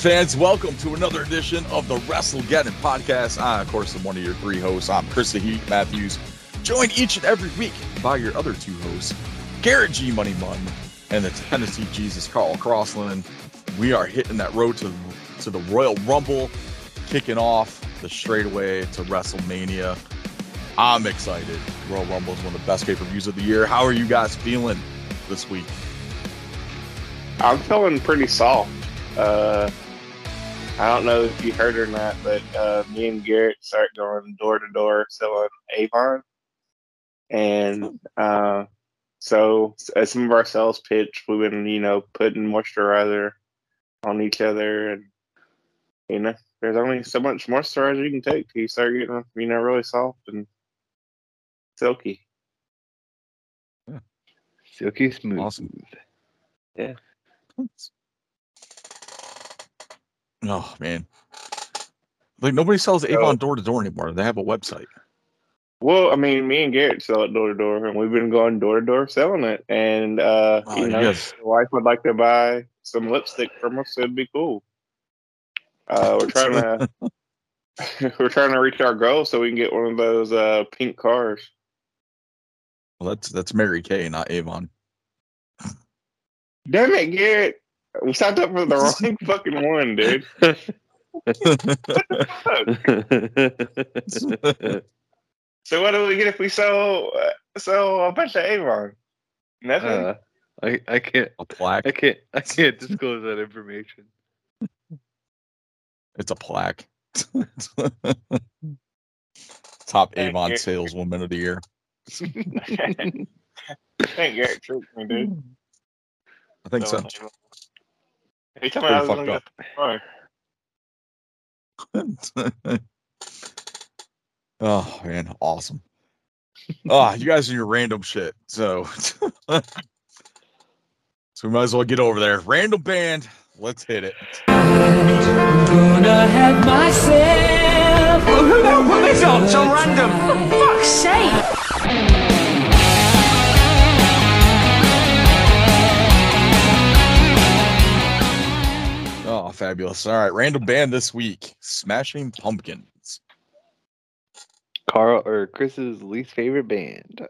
fans, welcome to another edition of the WrestleGeddon podcast. I, of course, am one of your three hosts. I'm Chris Heat Matthews, joined each and every week by your other two hosts, Garrett G Money Munn and the Tennessee Jesus Carl Crossland. We are hitting that road to, to the Royal Rumble, kicking off the straightaway to WrestleMania. I'm excited. Royal Rumble is one of the best pay per views of the year. How are you guys feeling this week? I'm feeling pretty soft. Uh, I don't know if you heard or not, but uh, me and Garrett start going door to door selling Avon, and uh, so as some of our sales pitch, we've been you know putting moisturizer on each other, and you know there's only so much moisturizer you can take till you start getting you know really soft and silky. yeah. Silky smooth. Awesome. Yeah. Oh man, like nobody sells Avon door to door anymore. They have a website. Well, I mean, me and Garrett sell it door to door, and we've been going door to door selling it. And uh, Oh, you know, yes. the wife would like to buy some lipstick from us, it'd be cool. Uh, we're trying to we're trying to reach our goal so we can get one of those uh, pink cars. Well, that's that's Mary Kay, not Avon. Damn it, Garrett! We signed up for the wrong fucking one, dude. So what do we get if we sell uh, sell a bunch of Avon? Nothing. uh, I I can't a plaque. I can't I can't disclose that information. It's a plaque. Top Thank Avon you. saleswoman of the year. I think Garrett tricked me, dude. I think so. He told me I was gonna fucked get the oh man, awesome. Oh, you guys are your random shit. So, so we might as well get over there. Random band. Let's hit it. Gonna have myself. Well, who the hell put this on? So random. For fuck's sake! Fabulous. All right, random band this week. Smashing Pumpkins. Carl or Chris's least favorite band.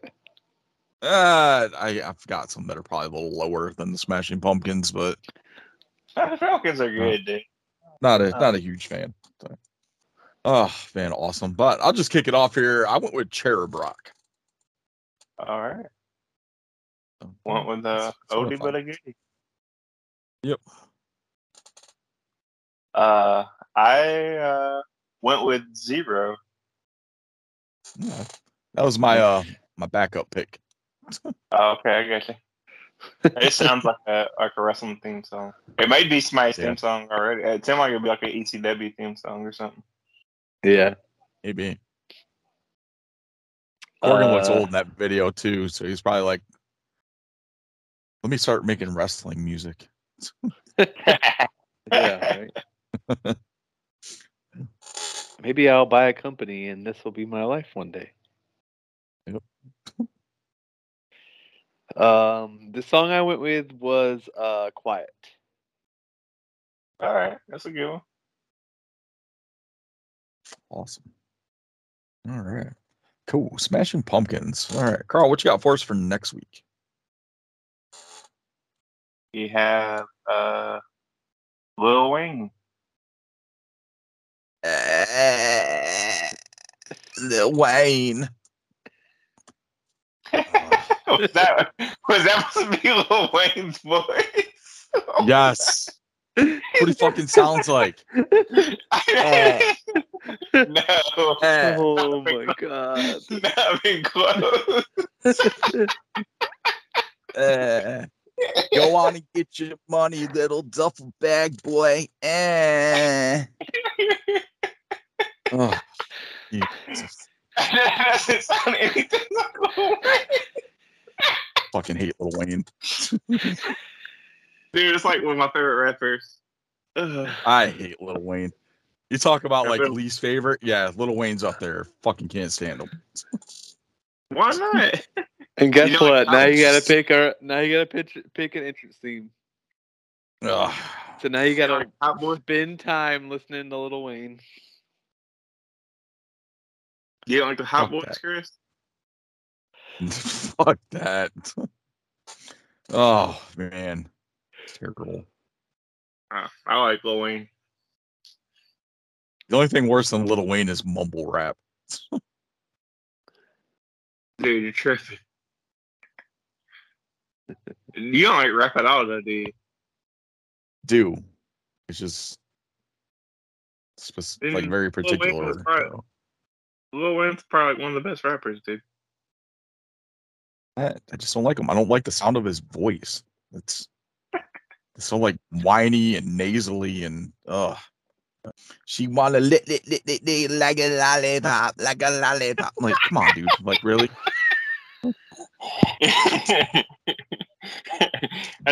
Uh, I I've got some that are probably a little lower than the Smashing Pumpkins, but The Falcons are good, dude. not a not a huge fan. So. Oh man, awesome. But I'll just kick it off here. I went with Cherub Rock. All right. Went with uh, it's sort oldie but a goodie. Yep. Uh, I uh went with zero. Yeah. That was my uh my backup pick. Oh, okay, I got you. It sounds like a like a wrestling theme song. It might be Smite's Yeah. theme song already. It sounds like it'd be like an ECW theme song or something. Yeah. Maybe. Corgan looks Uh, old in that video too, so he's probably like, "Let me start making wrestling music." Yeah. Right? Maybe I'll buy a company and this will be my life one day. Yep. um, the song I went with was uh Quiet. All right, that's a good one. Awesome. All right. Cool. Smashing Pumpkins. All right, Carl, what you got for us for next week? We have uh, Lil Wayne. Lil Wayne. was that was that supposed to be Lil Wayne's voice? Yes. What he fucking sounds like. no. Eh. Oh my god. Not even close. Eh. Go on and get your money, little duffel bag boy. Eh. Oh, Jesus. that doesn't sound anything like Lil Wayne. Fucking hate Lil Wayne. Dude, it's like one of my favorite rappers. Ugh. I hate Lil Wayne. You talk about like Really? least favorite. Yeah, Lil Wayne's up there. Fucking can't stand him. Why not? And guess You know, what? like, now I'm you gotta pick our now you gotta pitch, pick an entrance theme. Ugh. So now you gotta Like spend time listening to Little Wayne. You don't like the Hot Fuck Boys, that. Chris? Fuck that. Oh man, terrible. Uh, I like Lil Wayne. The only thing worse than Little Wayne is mumble rap. Dude, you're tripping. you don't like rap at all, though, do you? Do it's just spec- like very particular. so. Lil Wayne's probably one of the best rappers, dude. I, I just don't like him. I don't like the sound of his voice. It's it's so like whiny and nasally and ugh. She wanna lit lit lit lit, lit like a lollipop, like a lollipop. I'm like, come on, dude. Like, really? I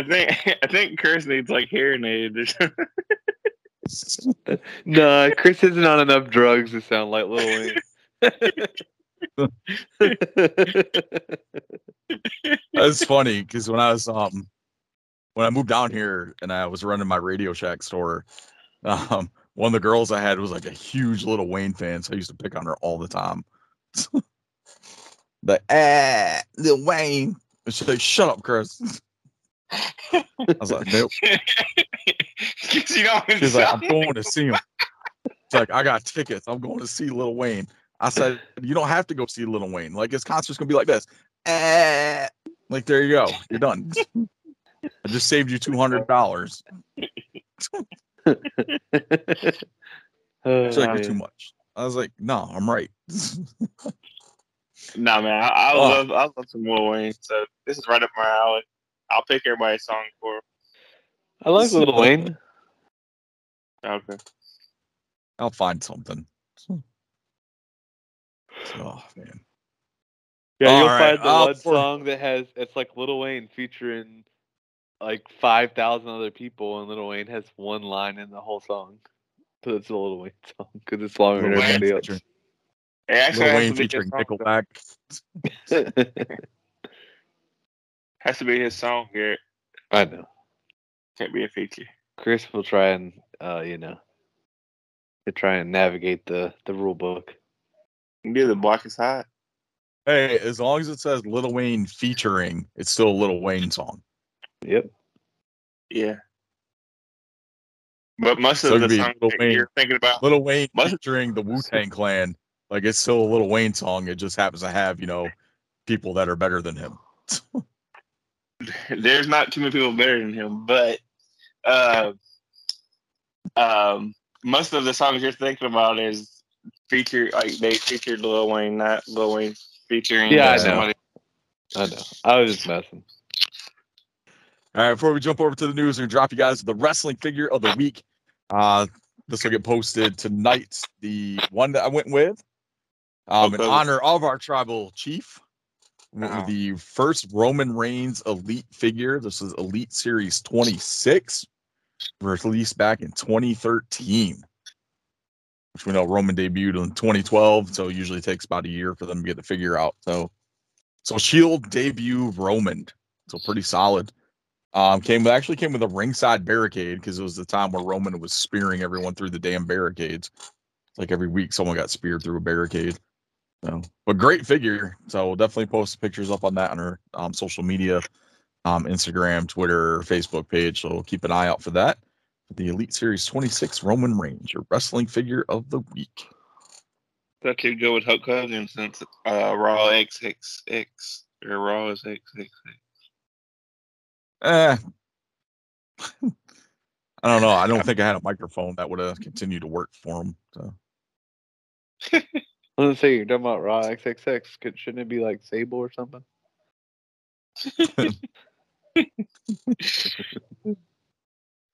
think I think Chris needs like hearing aids or something. No, Chris isn't on enough drugs to sound like Lil Wayne. That's funny because when I was um when I moved down here and I was running my Radio Shack store, um one of the girls I had was like a huge Little Wayne fan, so I used to pick on her all the time. but ah, Lil Wayne, and she's like, "Shut up, Chris." I was like, "Nope." She's like, "I'm going to see him." It's like, "I got tickets. I'm going to see Little Wayne." I said, "You don't have to go see Little Wayne. Like his concert's gonna be like this." Ah. Like there you go. You're done. I just saved you two hundred dollars. She's like, "You're too much." I was like, "No, I'm right." Nah, man, I, I Oh. love I love some Lil Wayne, so this is right up my alley. I'll pick everybody's song for. I like Lil Wayne. Okay. I'll find something. Oh man. Yeah, All you'll right, find the uh, one for- song that has it's like Lil Wayne featuring like five thousand other people, and Lil Wayne has one line in the whole song. So it's a Lil Wayne song because it's longer Lil than Wayne everybody else. featuring, It actually Lil Wayne to featuring song. Nickelback. Has to be his song, Garrett. I know. Can't be a feature. Chris will try and uh, you know, to try and navigate the the rule book. You do the blackest hot. Hey, as long as it says Little Wayne featuring, it's still a Little Wayne song. Yep. Yeah. But most So of it the could be songs Lil Wayne. you're thinking about, Little Wayne What? featuring the Wu Tang Clan, like it's still a Little Wayne song. It just happens to have you know people that are better than him. there's not too many people better than him. But uh, um, most of the songs you're thinking about is feature like they featured Lil Wayne, not Lil Wayne featuring Yeah, I know. somebody. I know. I was just messing. All right, before we jump over to the news, we're gonna drop you guys the wrestling figure of the week. Uh, this will get posted tonight. The one that I went with, um, in honor of our tribal chief, went with Oh. the first Roman Reigns Elite figure. This is Elite Series 26, released back in 2013. Which we know Roman debuted in 2012, so it usually takes about a year for them to get the figure out. So, so Shield debut Roman, so pretty solid. Um, came actually came with a ringside barricade because it was the time where Roman was spearing everyone through the damn barricades. Like every week someone got speared through a barricade. So, but great figure. So we'll definitely post pictures up on that on our um, social media, um, Instagram, Twitter, Facebook page. So keep an eye out for that. The Elite Series 26 Roman Reigns, your wrestling figure of the week. That could go with Hulk Hogan since uh, Raw XXX or Raw is XXX. Eh. I don't know. I don't think I had a microphone that would have continued to work for him. So. I was gonna say you're talking about Raw XXX. Could, shouldn't it be like Sable or something?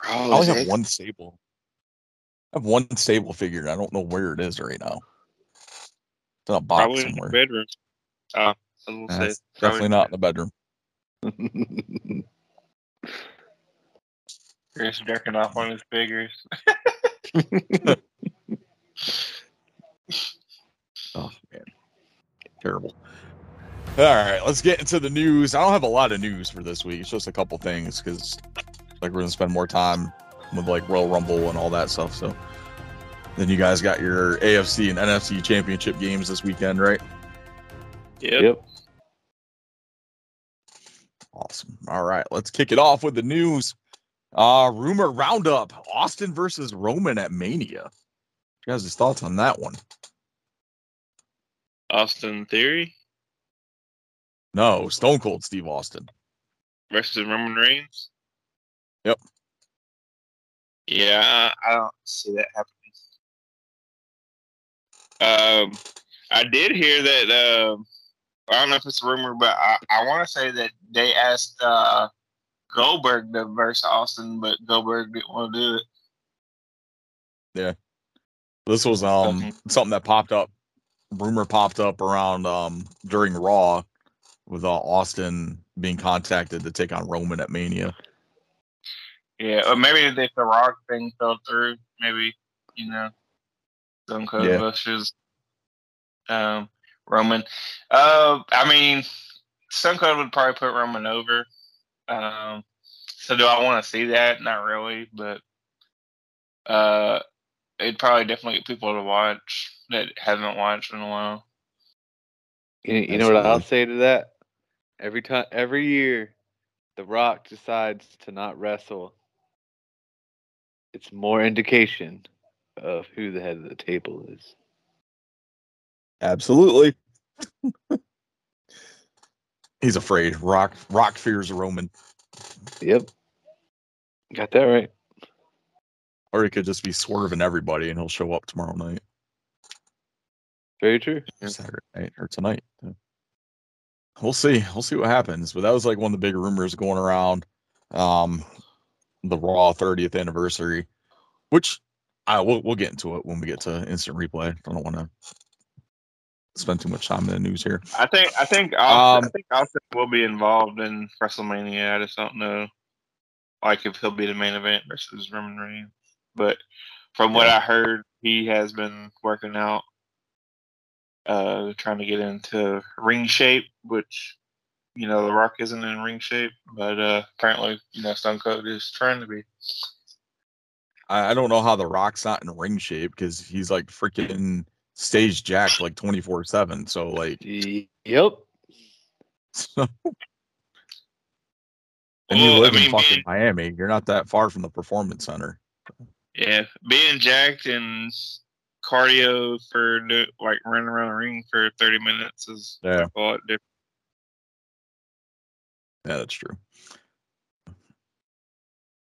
I only is have one stable. I have one Sable figure. I don't know where it is right now. It's in a box Probably in the somewhere. bedroom. Oh, I Uh, say, probably definitely not in the bedroom. Chris jerking off on his figures. Oh man, terrible. All right, let's get into the news. I don't have a lot of news for this week. It's just a couple things because like we're gonna spend more time with like Royal Rumble and all that stuff. So then you guys got your AFC and NFC championship games this weekend, right? Yep. Yep. Awesome. All right, let's kick it off with the news. Uh rumor roundup: Austin versus Roman at Mania. You guys' thoughts on that one? Austin Theory No, Stone Cold Steve Austin. versus Roman Reigns. Yep. Yeah, I, don't see that happening. Um, I did hear that. Um, I don't know if it's a rumor, but I, I want to say that they asked uh, Goldberg to verse Austin, but Goldberg didn't want to do it. Yeah, this was um Okay. something that popped up. Rumor popped up around um during Raw with uh, Austin being contacted to take on Roman at Mania. Yeah, or maybe if the Rock thing fell through, maybe you know, Stone Cold Yeah. versus um, Roman. Uh, I mean, Stone Cold would probably put Roman over. Um, so do I want to see that? Not really, but uh, it'd probably definitely get people to watch that haven't watched in a while. You, you know what I'll say to that? Every time, every year, The Rock decides to not wrestle. It's more indication of who the head of the table is. Absolutely. He's afraid. Rock Rock fears Roman. Yep. Got that right. Or he could just be swerving everybody and he'll show up tomorrow night. Very true. Yeah. Saturday night or tonight. Yeah. We'll see. We'll see what happens. But that was like one of the big rumors going around. Um, the Raw 30th anniversary, which I we'll, we'll get into it when we get to instant replay. I don't want to spend too much time in the news here. I think I think Austin, Um, I think Austin will be involved in WrestleMania. I just don't know, like if he'll be the main event versus Roman Reigns. But from what I heard, he has been working out, uh, trying to get into ring shape, which you know The Rock isn't in ring shape, but uh, apparently you know Stone Cold is trying to be. I, I don't know how the Rock's not in ring shape because he's like freaking stage jacked like 24 7. So, like, Y- Yep. and you Well, I live in fucking being- Miami. You're not that far from the performance center. Yeah, being jacked and cardio for like running around the ring for thirty minutes is Yeah. a lot different. Yeah, that's true.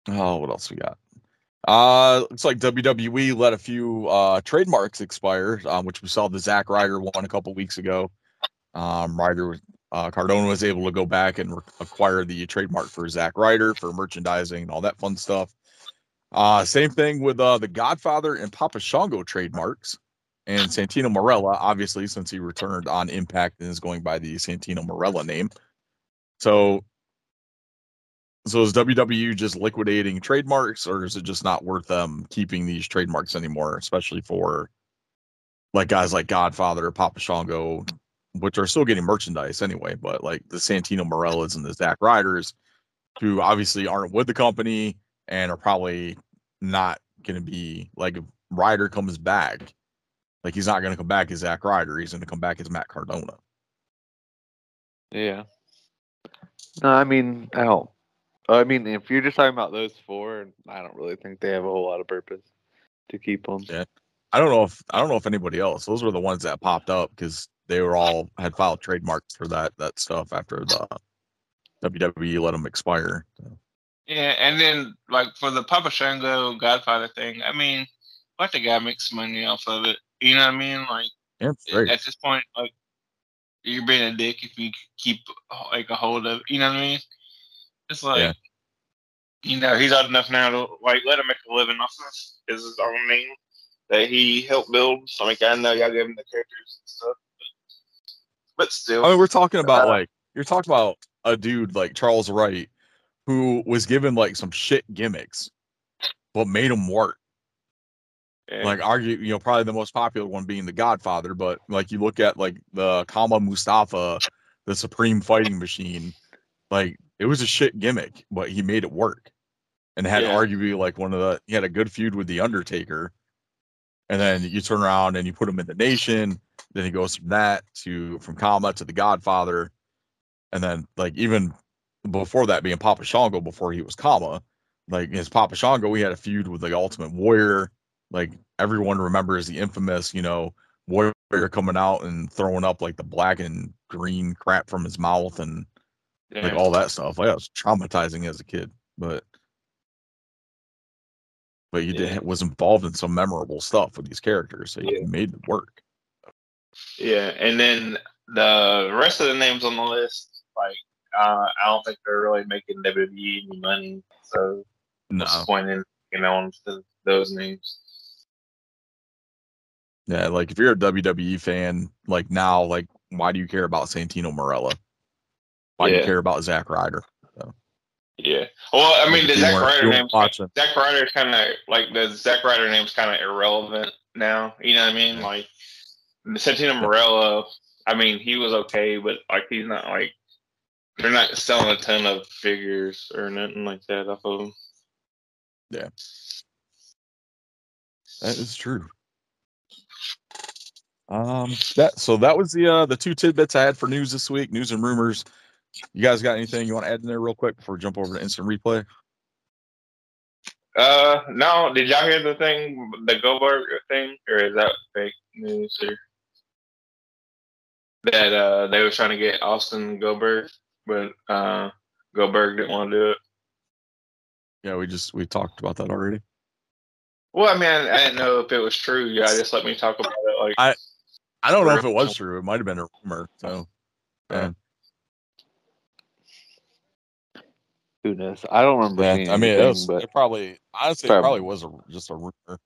Oh, what else we got? Uh, looks like WWE let a few uh trademarks expire, um, which we saw the Zack Ryder one a couple weeks ago. Um, Ryder was uh, Cardona was able to go back and re- acquire the trademark for Zack Ryder for merchandising and all that fun stuff. Uh, same thing with uh the Godfather and Papa Shango trademarks, and Santino Marella, obviously, since he returned on Impact and is going by the Santino Marella name. So so is WWE just liquidating trademarks, or is it just not worth them keeping these trademarks anymore, especially for like guys like Godfather, Papa Shango, which are still getting merchandise anyway, but like the Santino Marellas and the Zack Riders, who obviously aren't with the company and are probably not going to be like if Ryder comes back, like he's not going to come back as Zack Ryder, he's going to come back as Matt Cardona. Yeah. No, I mean, I don't. I mean, if you're just talking about those four, I don't really think they have a whole lot of purpose to keep them. Yeah. I don't know if I don't know if anybody else. Those were the ones that popped up because they were all had filed trademarks for that that stuff after the WWE let them expire. So, Yeah, and then like for the Papa Shango Godfather thing, I mean, let the guy makes money off of it. You know what I mean? Like yeah, at this point, like you're being a dick if you keep like a hold of. You know what I mean? It's like. Yeah. You know, he's old enough now to like let him make a living off of his own name that he helped build. So I mean, I know y'all gave him the characters and stuff, but, but still, I mean, we're talking about Uh, like you're talking about a dude like Charles Wright who was given like some shit gimmicks, but made them work. Yeah. Like argue, you know, probably the most popular one being the Godfather, but like you look at like the Kama Mustafa, the Supreme Fighting Machine, like it was a shit gimmick, but he made it work. and had Yeah. arguably like one of the he had a good feud with the Undertaker, and then you turn around and you put him in the Nation. Then he goes from that to from Kama to the Godfather, and then like even before that being Papa Shango before he was Kama, like his Papa Shango, he had a feud with the Ultimate Warrior. Like everyone remembers the infamous, you know, Warrior coming out and throwing up like the black and green crap from his mouth and Yeah. like all that stuff. Like that was traumatizing as a kid, but but you Yeah. did was involved in some memorable stuff with these characters, so you Yeah. made it work. Yeah, and then the rest of the names on the list, like uh, I don't think they're really making WWE any money, so No, what's the point in you know those names? Yeah, like if you're a WWE fan, like now, like why do you care about Santino Marella? Why do you care about Zack Ryder? Yeah, well, I mean the you Zack Ryder you weren't name's watching. Zack Ryder's kind of like the Zack Ryder name's kind of irrelevant now. You know what I mean? Like Santino Marella, I mean he was okay, but like he's not like they're not selling a ton of figures or nothing like that off of him. Yeah. That is true. Um, that so that was the uh the two tidbits I had for news this week, news and rumors. You guys got anything you want to add in there real quick before we jump over to instant replay? Uh, no. Did y'all hear the thing, the Goldberg thing, or is that fake news? Or that uh they were trying to get Austin Goldberg, but uh Goldberg didn't want to do it. Yeah, we just we talked about that already. Well, I mean, I, I didn't know if it was true. Yeah, just let me talk about it. Like, I- I don't know if it was true. It might have been a rumor. So yeah, Who knows? I don't remember yeah. seeing I mean, it, anything, was, but it probably honestly it Probably. probably was a, just a rumor,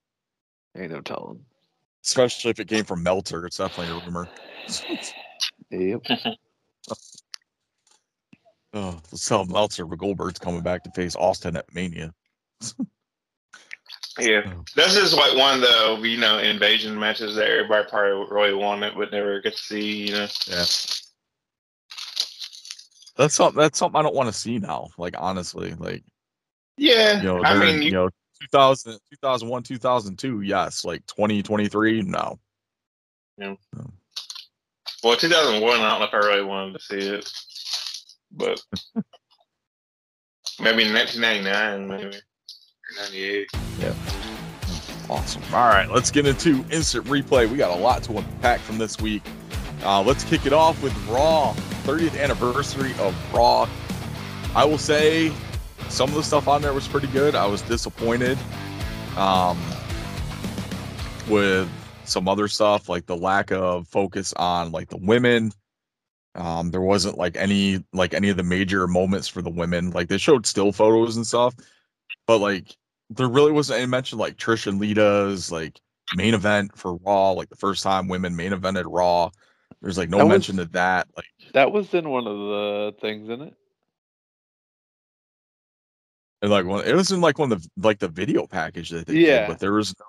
ain't no telling. especially if it came from Meltzer. It's definitely a rumor. Yep. Oh, let's tell Meltzer, but Goldberg's coming back to face Austin at Mania. yeah, Oh. this is like one of the you know invasion matches that everybody probably really wanted, but never get to see. You know, Yeah. That's something that's something I don't want to see now. Like honestly, like yeah. you know, I mean, you know, 2000, 2001, 2002, yes. Like 2023, no. Yeah. Well, 2001. I don't know if I really wanted to see it, but maybe 1999, maybe or 98. Awesome. All right, let's get into instant replay. We got a lot to unpack from this week. Uh, let's kick it off with Raw, 30th anniversary of Raw. I will say some of the stuff on there was pretty good. I was disappointed um, with some other stuff, like the lack of focus on like the women. Um, there wasn't like any like any of the major moments for the women. Like they showed still photos and stuff, but like there really wasn't any mention like Trish and Lita's like main event for Raw, like the first time women main evented Raw. There's like no That was- mention of that. Like That was in one of the things, in it? and like one, it was in like one of the like the video package that they Yeah. did, but there was no.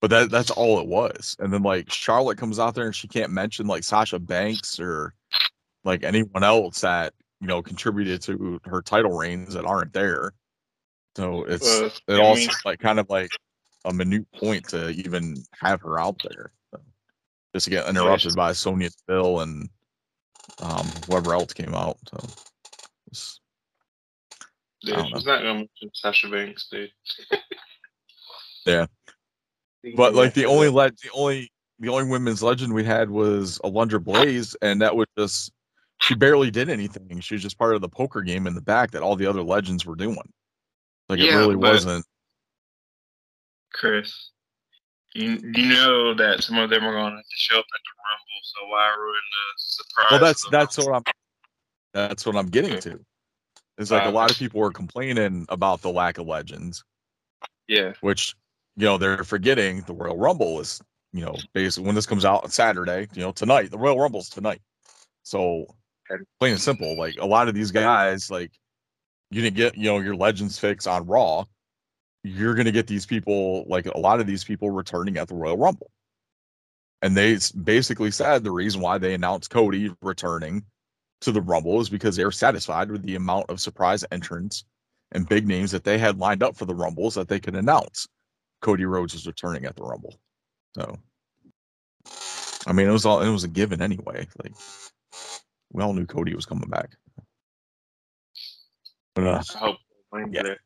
But that that's all it was. And then like Charlotte comes out there and she can't mention like Sasha Banks or like anyone else that you know contributed to her title reigns that aren't there. So it's Uh, it I all mean- seems like kind of like a minute point to even have her out there. So, just to get interrupted by Sonya Deville and um, whoever else came out. So it's- I Dude, don't she's not gonna mention Sasha Banks, dude. Yeah. but like the only le- the only the only women's legend we had was Alundra Blaze, and that was just she barely did anything. She was just part of the poker game in the back that all the other legends were doing. Like it really wasn't. Chris, you you know that some of them are going to show up at the Rumble, so why ruin the surprise? Well, that's that's what I'm. That's what I'm getting to. It's like a Uh, lot of people were complaining about the lack of legends, yeah, which you know they're forgetting the Royal Rumble is you know basically when this comes out on Saturday, you know tonight the Royal Rumble's tonight. So plain and simple, like a lot of these guys, like you didn't get you know your legends fix on Raw. You're gonna get these people like a lot of these people returning at the Royal Rumble. And they basically said the reason why they announced Cody returning to the Rumble is because they're satisfied with the amount of surprise entrants and big names that they had lined up for the Rumbles that they could announce. Cody Rhodes was returning at the Rumble. So, I mean, it was all it was a given anyway. Like we all knew Cody was coming back. But, uh, I hope wins Yeah. it.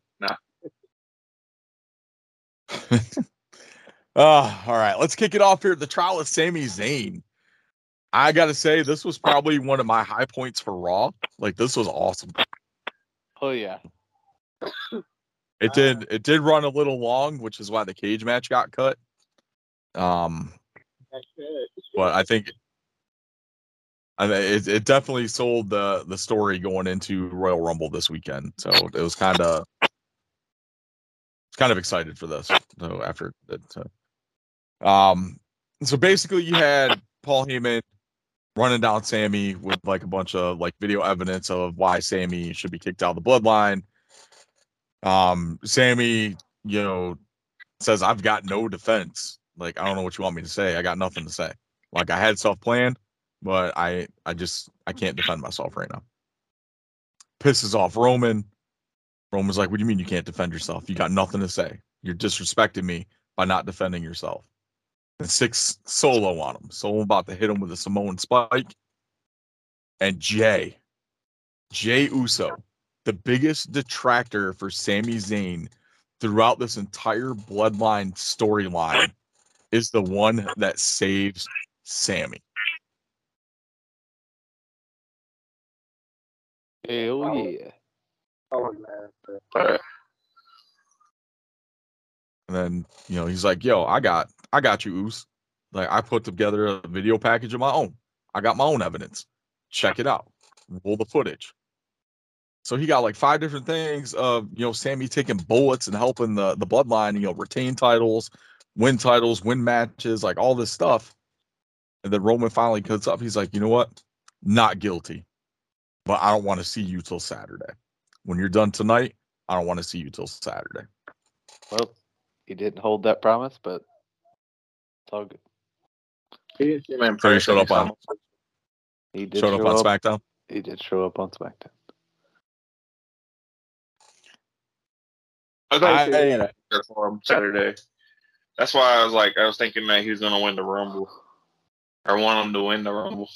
uh, all right, let's kick it off here. The trial of Sami Zayn. I gotta say, this was probably one of my high points for Raw. Like this was awesome. Oh yeah. It did it did run a little long, which is why the cage match got cut. Um, but I think I mean, it, it definitely sold the the story going into Royal Rumble this weekend. So it was kind of kind of excited for this. So after that, uh, um, so basically you had Paul Heyman running down Sammy with like a bunch of like video evidence of why Sammy should be kicked out of the bloodline. Um, Sammy, you know, says I've got no defense. Like I don't know what you want me to say. I got nothing to say. Like I had stuff planned, but I I just I can't defend myself right now. Pisses off Roman. Roman's like, "What do you mean you can't defend yourself? You got nothing to say. You're disrespecting me by not defending yourself." And six solo on him. Solo about to hit him with a Samoan spike. And Jay, Jay Uso, the biggest detractor for Sami Zayn throughout this entire bloodline storyline, is the one that saves Sammy. Hell yeah. But And then, you know, he's like, yo, I got I got you, Oos. Like I put together a video package of my own. I got my own evidence. Check it out. Roll the footage. So he got like five different things of you know Sammy taking bullets and helping the the bloodline, you know, retain titles, win titles, win matches, like all this stuff. And then Roman finally cuts up. He's like, you know what? Not guilty. But I don't want to see you till Saturday. When you're done tonight, I don't want to see you till Saturday. Well, he didn't hold that promise, but it's all good. he didn't seem So he showed up on He did showed up on up. SmackDown. He did show up on SmackDown. I thought he said he had a answer for him Saturday. That's why I was like, I was thinking that he was going to win the Rumble, or want him to win the Rumble.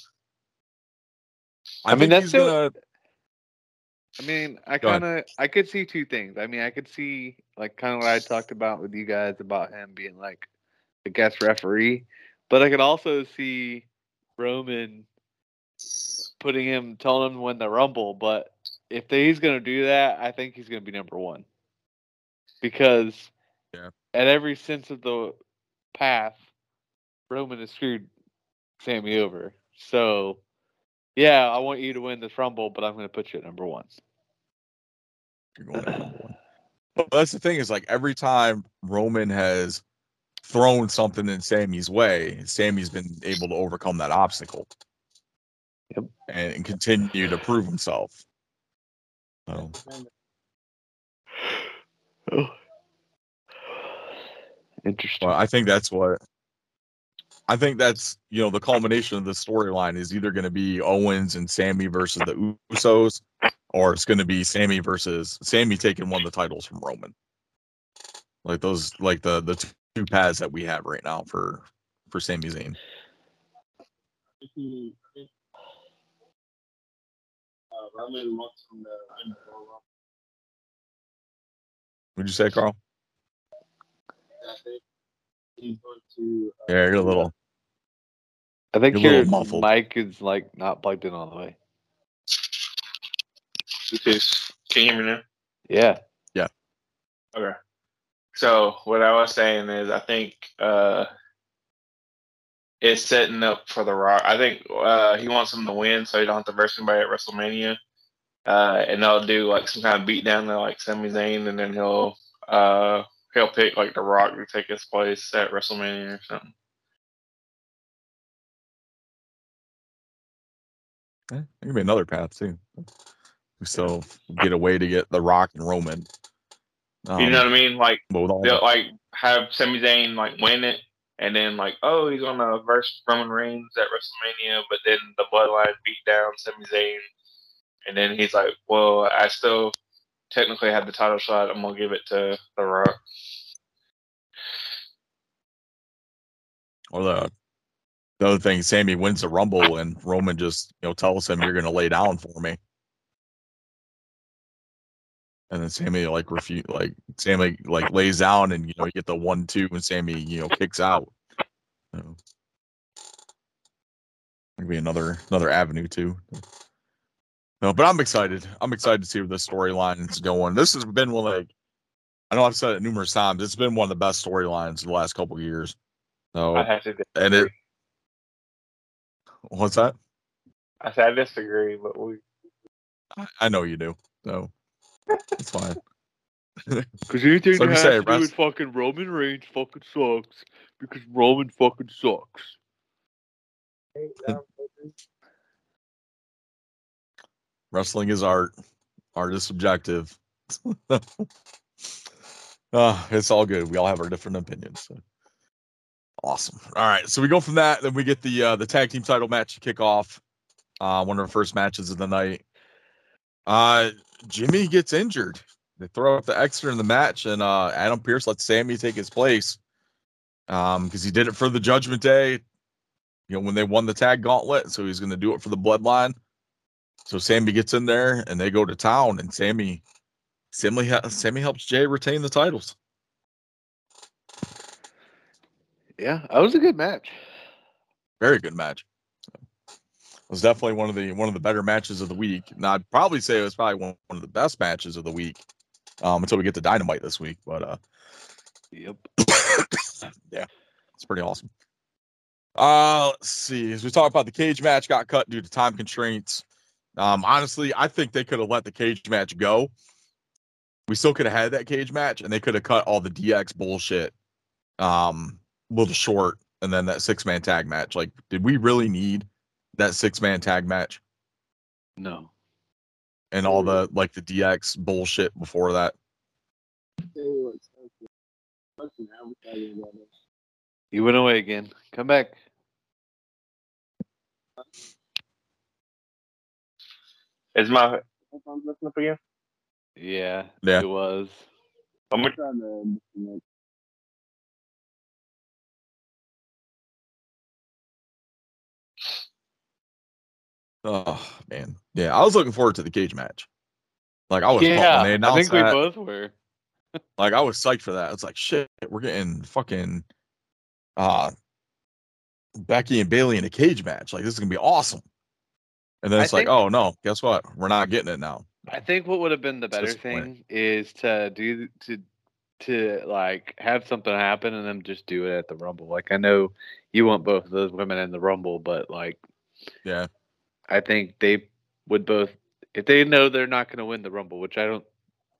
I, I mean, that's still- gonna. I mean, I kind of I could see two things. I mean, I could see like kind of what I talked about with you guys about him being like the guest referee, but I could also see Roman putting him, telling him to win the Rumble. But if they, he's going to do that, I think he's going to be number one because Yeah. at every sense of the path, Roman has screwed Sammy over. So, yeah, I want you to win this Rumble, but I'm going to put you at number one. You're going to number one. But that's the thing is like every time Roman has thrown something in Sammy's way, Sammy's been able to overcome that obstacle. Yep. And, and continue to prove himself. So, oh. Interesting. well, I think that's what I think that's you know the culmination of the storyline is either going to be Owens and Sammy versus the Usos, or it's going to be Sammy versus Sammy taking one of the titles from Roman. Like those, like the the two paths that we have right now for for Sami Zayn. Would you say, Carl? Yeah, you're a little. I think You're your muffled. mic is like not plugged in all the way. Because can you hear me now? Yeah. Yeah. Okay. So what I was saying is, I think uh, it's setting up for the Rock. I think uh, he wants him to win, so he don't have to verse anybody at WrestleMania. Uh, and they'll do like some kind of beatdown to like Sami Zayn, and then he'll uh, he'll pick like the Rock to take his place at WrestleMania or something. Eh, there could be another path too. We still get a way to get the Rock and Roman. Um, you know what I mean? Like but with all they'll the- like have Sami Zayn like win it, and then like oh he's gonna verse Roman Reigns at WrestleMania, but then the Bloodline beat down Sami Zayn, and then he's like, well I still technically had the title shot, I'm gonna give it to The Rock. Or the the other thing, Sammy wins the Rumble and Roman just you know tells him you're going to lay down for me, and then Sammy like refuse like Sammy like lays down and you know you get the one two and Sammy you know kicks out. So, Maybe another another avenue too. No, but I'm excited. I'm excited to see where this storyline is going. This has been one like I know I've said it numerous times. It's been one of the best storylines in the last couple of years. So I have to and it what's that? I said I disagree, but we I, I know you do. So it's fine. Because anything So that you has say, to do with fucking Roman Reigns fucking sucks because Roman fucking sucks. Wrestling is art. Art is subjective. uh, it's all good. We all have our different opinions. So. Awesome. All right. So we go from that, then we get the uh the tag team title match to kick off. Uh one of our first matches of the night. Uh Jimmy gets injured. They throw up the extra in the match, and uh Adam Pearce lets Sammy take his place. Um, because he did it for the judgment day, you know, when they won the tag gauntlet, so he's gonna do it for the bloodline. So Sammy gets in there and they go to town, and Sammy, Sammy, Sammy helps Jay retain the titles. Yeah, that was a good match. Very good match. It was definitely one of the one of the better matches of the week. And I'd probably say it was probably one, one of the best matches of the week. Um, until we get to Dynamite this week, but uh, Yep. yeah, it's pretty awesome. Uh, let's see. As we talk about the cage match, got cut due to time constraints. Um, honestly, I think they could have let the cage match go. We still could have had that cage match, and they could have cut all the DX bullshit, um, little short, and then that six man tag match. Like, did we really need that six man tag match No. and all the like the DX bullshit before that? You went away again. Come back. is my headphones messing up again? Yeah. Yeah. It was. I'm gonna try to Oh man, yeah, I was looking forward to the cage match. Like I was pumped yeah. when I think we that. both were. Like I was psyched for that. It's like shit, we're getting fucking uh Becky and Bayley in a cage match. Like this is gonna be awesome. And then I it's like, think- oh no, guess what? We're not getting it now. I think what would have been the better thing is to do to to like have something happen and then just do it at the Rumble. Like I know you want both of those women in the Rumble, but like Yeah. I think they would both if they know they're not going to win the Rumble, which I don't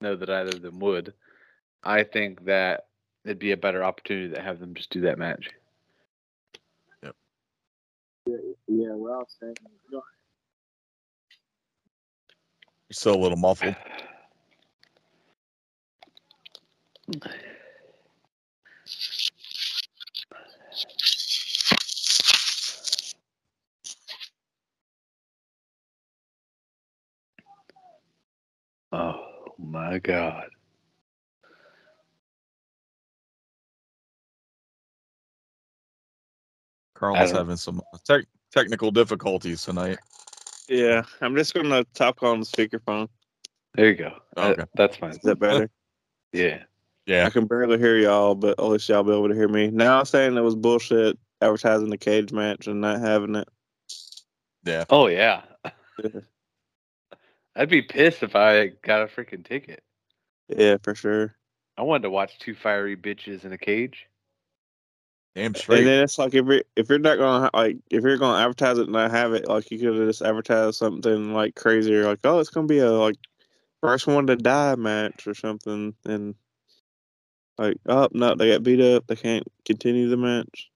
know that either of them would. I think that it'd be a better opportunity to have them just do that match. Yep. Yeah, well, saying You're still a little muffled. Oh my god. Carl I is having some tech technical difficulties tonight. Yeah, I'm just gonna talk on the speakerphone. There you go. Okay. that's fine. Is that better? Yeah. Yeah. I can barely hear y'all, but at least y'all be able to hear me. Now I'm saying it was bullshit advertising the cage match and not having it. Yeah. Oh yeah. I'd be pissed if I got a freaking ticket. Yeah, for sure. I wanted to watch two fiery bitches in a cage. Damn straight. And then it's like if you're if you're not gonna like if you're gonna advertise it and not have it, like you could have just advertised something like crazier, like oh it's gonna be a like first one to die match or something, and like oh no they got beat up, they can't continue the match.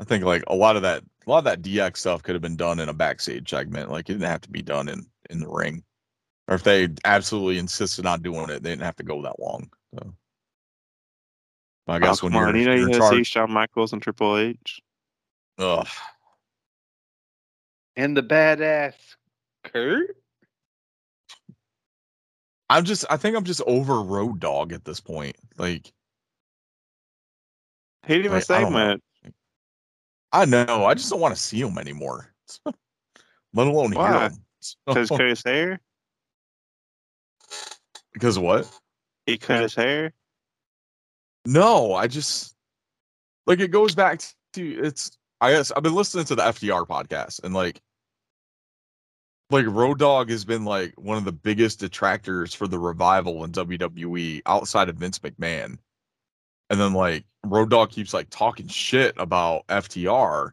I think like a lot of that a lot of that DX stuff could have been done in a backstage segment. Like it didn't have to be done in in the ring. Or if they absolutely insisted on doing it, they didn't have to go that long. So I guess oh, when you're, on, you know you're you in had to see charge, Shawn Michaels and Triple H. ugh, And the badass Kurt? I'm just I think I'm just over Road Dog at this point. Like He didn't even Like, I say much. I know, I just don't want to see him anymore. Let alone hear Why? him. Because cut his hair. because what? He cut his hair. No, I just like it goes back to it's I guess I've been listening to the FTR podcast and like like Road Dog has been like one of the biggest detractors for the revival in WWE outside of Vince McMahon. And then like Road Dog keeps like talking shit about FTR.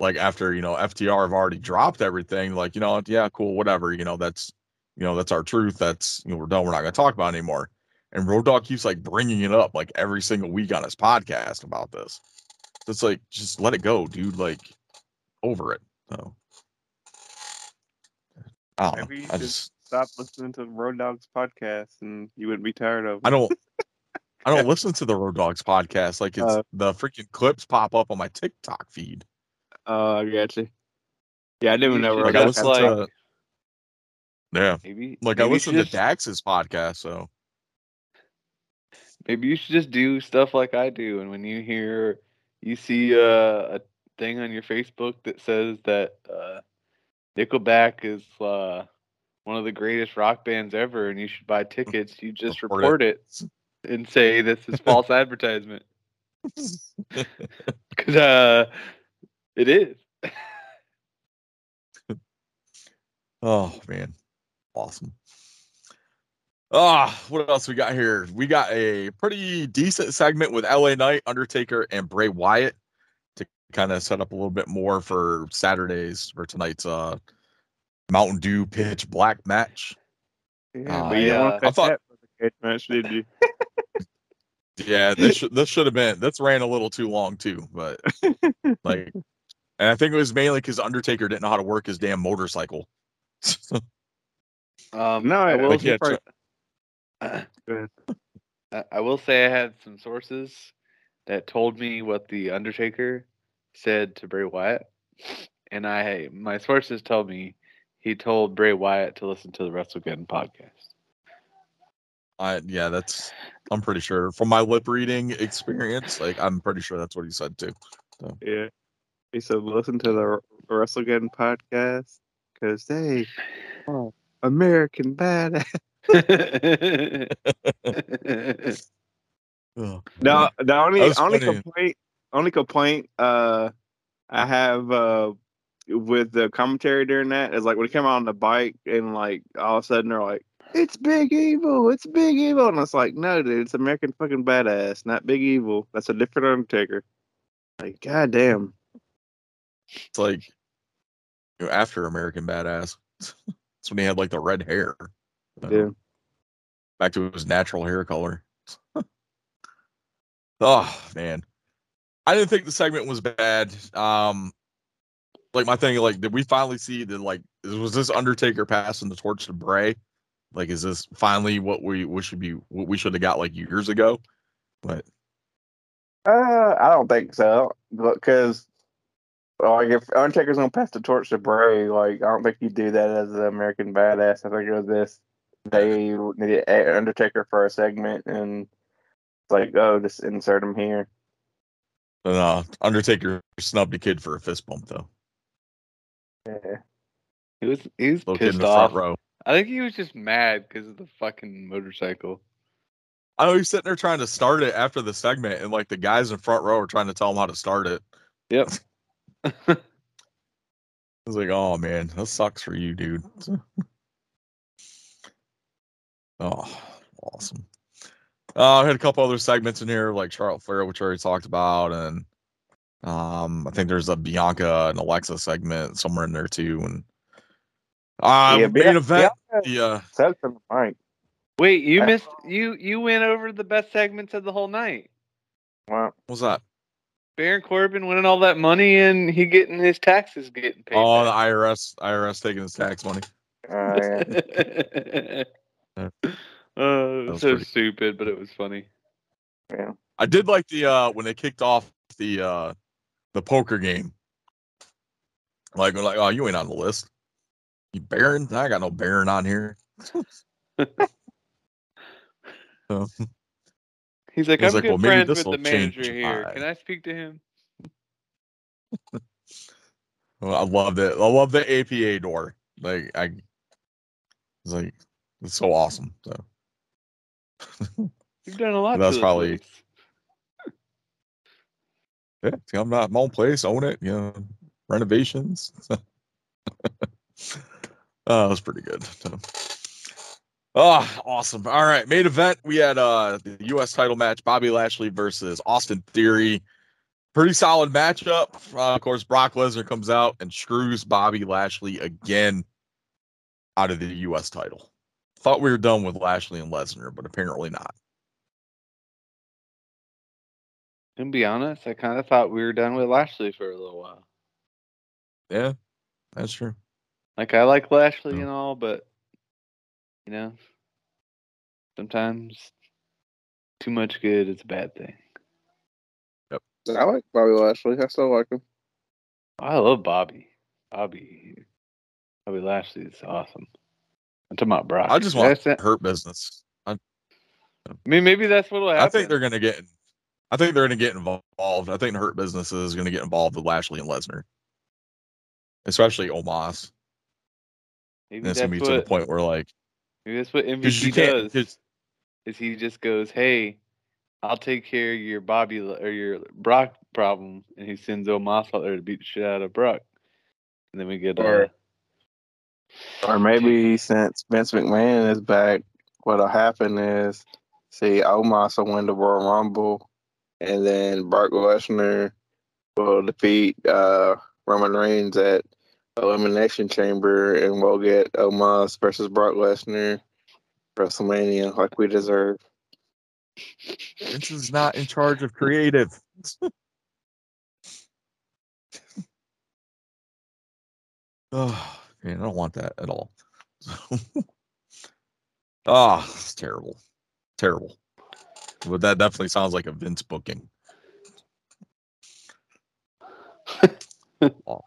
Like after, you know, FTR have already dropped everything, like, you know, yeah, cool, whatever, you know, that's you know, that's our truth. That's you know, we're done. We're not going to talk about it anymore. And Road Dog keeps like bringing it up like every single week on his podcast about this. So it's like, just let it go, dude. Like, over it. So, I don't Maybe know. I just, Stop listening to Road Dogs podcast, and you wouldn't be tired of. I don't, I don't listen to the Road Dogs podcast. Like, it's Uh, the freaking clips pop up on my TikTok feed. Oh, I got you. Yeah, I didn't even know You Road Like, I That's Dogs. listen like- to, yeah, Maybe like I maybe you listen should to just- Dax's podcast. So, Maybe you should just do stuff like I do, and when you hear, you see a, a thing on your Facebook that says that uh, Nickelback is uh, one of the greatest rock bands ever, and you should buy tickets. You just Report it. report it and say this is false advertisement because uh, it is. Oh man, awesome. Ah, what else we got here? We got a pretty decent segment with LA Knight, Undertaker, and Bray Wyatt to kind of set up a little bit more for Saturdays for tonight's uh Mountain Dew pitch black match. Yeah, Uh, but you didn't want I to cut thought- that for the cage match, did you? Yeah, this should this should have been this ran a little too long too, but like, and I think it was mainly because Undertaker didn't know how to work his damn motorcycle. Um, No, I I will. Like, yeah, Right. I I will say I had some sources that told me what the Undertaker said to Bray Wyatt, and I my sources told me he told Bray Wyatt to listen to the WrestleGeddon podcast. I yeah, that's I'm pretty sure from my lip reading experience, like I'm pretty sure that's what he said too. Yeah. He said, listen to the WrestleGeddon podcast because they are American badass. Ugh. No, the only only funny. complaint, only complaint uh, I have uh, with the commentary during that is like when he came out on the bike and like all of a sudden they're like, "It's Big Evil, it's Big Evil," and it's like, "No, dude, it's American fucking badass, not Big Evil. That's a different Undertaker." Like, goddamn. It's like you know, after American Badass. That's when he had like the red hair. Yeah. Back to his natural hair color. oh man. I didn't think the segment was bad. Um like my thing, like, did we finally see that like was this Undertaker passing the torch to Bray? Like, is this finally what we, we should be what we should have got like years ago? But Uh, I don't think so. Because like if Undertaker's gonna pass the torch to Bray, like I don't think you do that as an American badass. I think it was this they needed a- Undertaker for a segment and it's like, oh, just insert him here. And, uh, Undertaker snubbed a kid for a fist bump though. Yeah. he was he was Little kid in pissed the off. I think he was just mad because of the fucking motorcycle. I know he's sitting there trying to start it after the segment, and like the guys in front row are trying to tell him how to start it. Yep. I was like, oh man, that sucks for you, dude. oh, awesome. Uh, I had a couple other segments in here, like Charlotte Flair, which I already talked about, and um, I think there's a Bianca and Alexa segment somewhere in there too. And uh, Yeah, main Bian- event, Bianca- the uh, the mic. Wait, you missed you you went over the best segments of the whole night. Well, what's that? Baron Corbin winning all that money and he getting his taxes getting paid. Oh, the. IRS, IRS taking his tax money. uh, yeah. uh, was so pretty- stupid, but it was funny. yeah. I did like the uh when they kicked off the uh the poker game. Like like oh you ain't on the list. You Baron? I got no Baron on here. So, He's like, He's I'm like, good "Well, friends with the manager here. my-" Can I speak to him? well, I love it. I love the APA door. Like I, it's like it's so awesome. So You've done a lot. That's probably- place. yeah, come out my own place, own it. You know, renovations. Oh, was pretty good. So, Oh, awesome. All right. Main event. We had uh the US title match, Bobby Lashley versus Austin Theory. Pretty solid matchup. Uh, of course, Brock Lesnar comes out and screws Bobby Lashley again out of the US title. Thought we were done with Lashley and Lesnar, but apparently not. And be honest, I kind of thought we were done with Lashley for a little while. Yeah, that's true. Like I like Lashley Yeah. and all, but you know, sometimes too much good is a bad thing. Yep. I like Bobby Lashley. I still like him. I love Bobby. Bobby. Bobby Lashley is awesome. I'm talking about Brock. I just want That's it. hurt business. I, I mean, maybe that's what'll happen. I think they're gonna get. I think they're gonna get involved. I think Hurt Business is gonna get involved with Lashley and Lesnar, especially Omos. Maybe And it's that's gonna be to what. the point where like, Maybe that's what because you MVP can't. Is he just goes, "Hey, I'll take care of your Bobby or your Brock problem," and he sends Omos out there to beat the shit out of Brock, and then we get. Or- Uh, Or maybe since Vince McMahon is back, what'll happen is see Omos will win the Royal Rumble, and then Brock Lesnar will defeat uh, Roman Reigns at Elimination Chamber, and we'll get Omos versus Brock Lesnar WrestleMania like we deserve. Vince is not in charge of creative. oh man, I don't want that at all. Ah, it's terrible, terrible. But that definitely sounds like a Vince booking. Oh.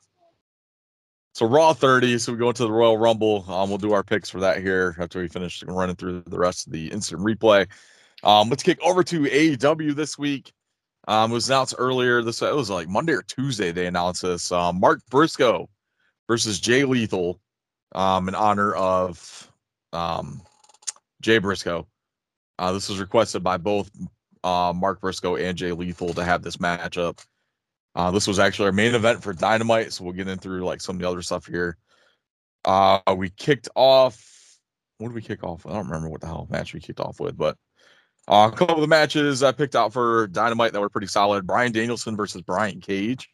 So Raw 30. So we go into the Royal Rumble. Um, we'll do our picks for that here after we finish running through the rest of the instant replay. Um, let's kick over to AEW this week. Um, it was announced earlier. This it was like Monday or Tuesday. They announced this. Um, Mark Briscoe versus Jay Lethal, um, in honor of um, Jay Briscoe. Uh, this was requested by both uh, Mark Briscoe and Jay Lethal to have this matchup. Uh, this was actually our main event for Dynamite, so we'll get in through like some of the other stuff here. Uh, we kicked off. What did we kick off? I don't remember what the hell match we kicked off with, but uh, a couple of the matches I picked out for Dynamite that were pretty solid. Bryan Danielson versus Brian Cage.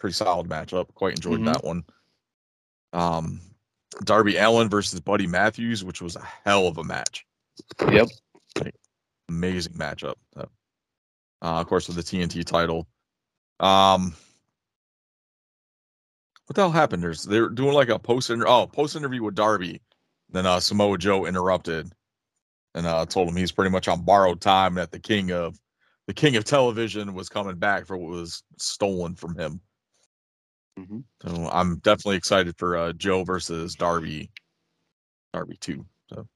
Pretty solid matchup. Quite enjoyed Mhm. that one. Um, Darby Allin versus Buddy Matthews, which was a hell of a match. yep. Amazing matchup. Uh, of course, with the TNT title. Um, what the hell happened? There's they're doing like a post inter- oh post interview with Darby. Then uh, Samoa Joe interrupted and uh, told him he's pretty much on borrowed time. That the king of the king of television was coming back for what was stolen from him. Mhm. So I'm definitely excited for uh, Joe versus Darby. Darby too. So,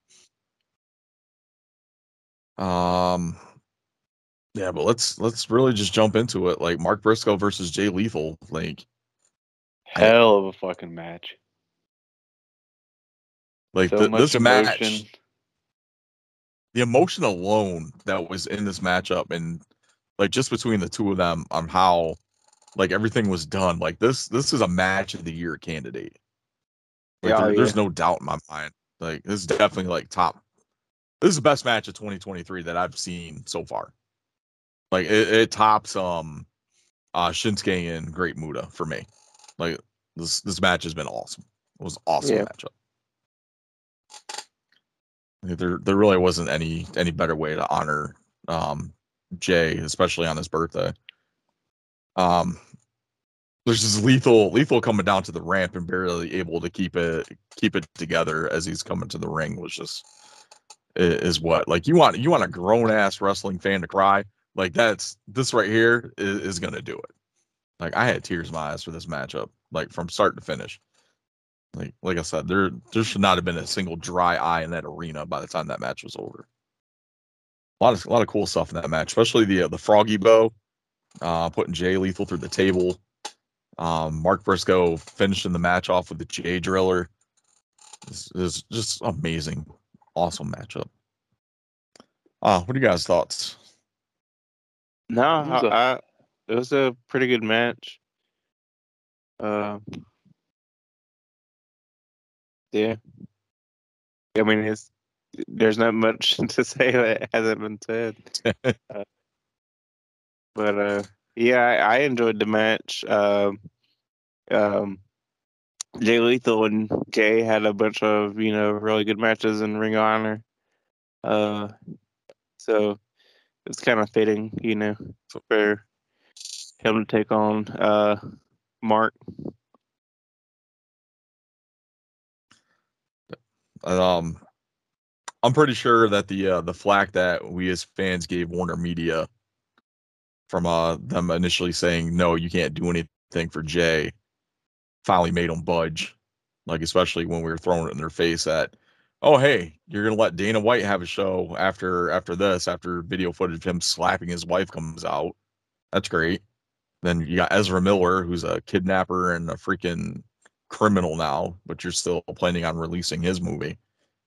um, yeah, but let's let's really just jump into it. Like Mark Briscoe versus Jay Lethal. Like Hell of a fucking match. like So th- much this emotion. match, the emotion alone that was in this matchup, and like just between the two of them on how like everything was done. Like this this is a match of the year candidate. Like, Yeah, there- oh, yeah. there's no doubt in my mind. Like this is definitely like top. This is the best match of 2023 that I've seen so far. Like it, it tops um uh Shinsuke and Great Muta for me. Like this this match has been awesome. It was an awesome Yeah. matchup. There there really wasn't any any better way to honor um Jay, especially on his birthday. Um there's this lethal lethal coming down to the ramp and barely able to keep it keep it together as he's coming to the ring was just is what like you want you want a grown ass wrestling fan to cry like that's this right here is, is gonna do it like i had tears in my eyes for this matchup like from start to finish like like i said there there should not have been a single dry eye in that arena by the time that match was over A lot of a lot of cool stuff in that match, especially the uh, the froggy bow, uh, putting Jay Lethal through the table. Um, Mark Briscoe finishing the match off with the Jay Driller. This is just amazing, awesome matchup. Uh, what are you guys' thoughts? No, It was it was a pretty good match. Uh, yeah. I mean, it's there's not much to say that hasn't been said. Uh, but uh, yeah, I, I enjoyed the match. Um, um, Jay Lethal and Jay had a bunch of you know really good matches in Ring of Honor. Uh, so it's kind of fitting, you know, for him to take on uh Mark. Um, I'm pretty sure that the uh, the flack that we as fans gave Warner Media from uh them initially saying no, you can't do anything for Jay, finally made them budge. Like especially when we were throwing it in their face that, oh hey, you're gonna let Dana White have a show after after this after video footage of him slapping his wife comes out. That's great. Then you got Ezra Miller, who's a kidnapper and a freaking criminal now, but you're still planning on releasing his movie.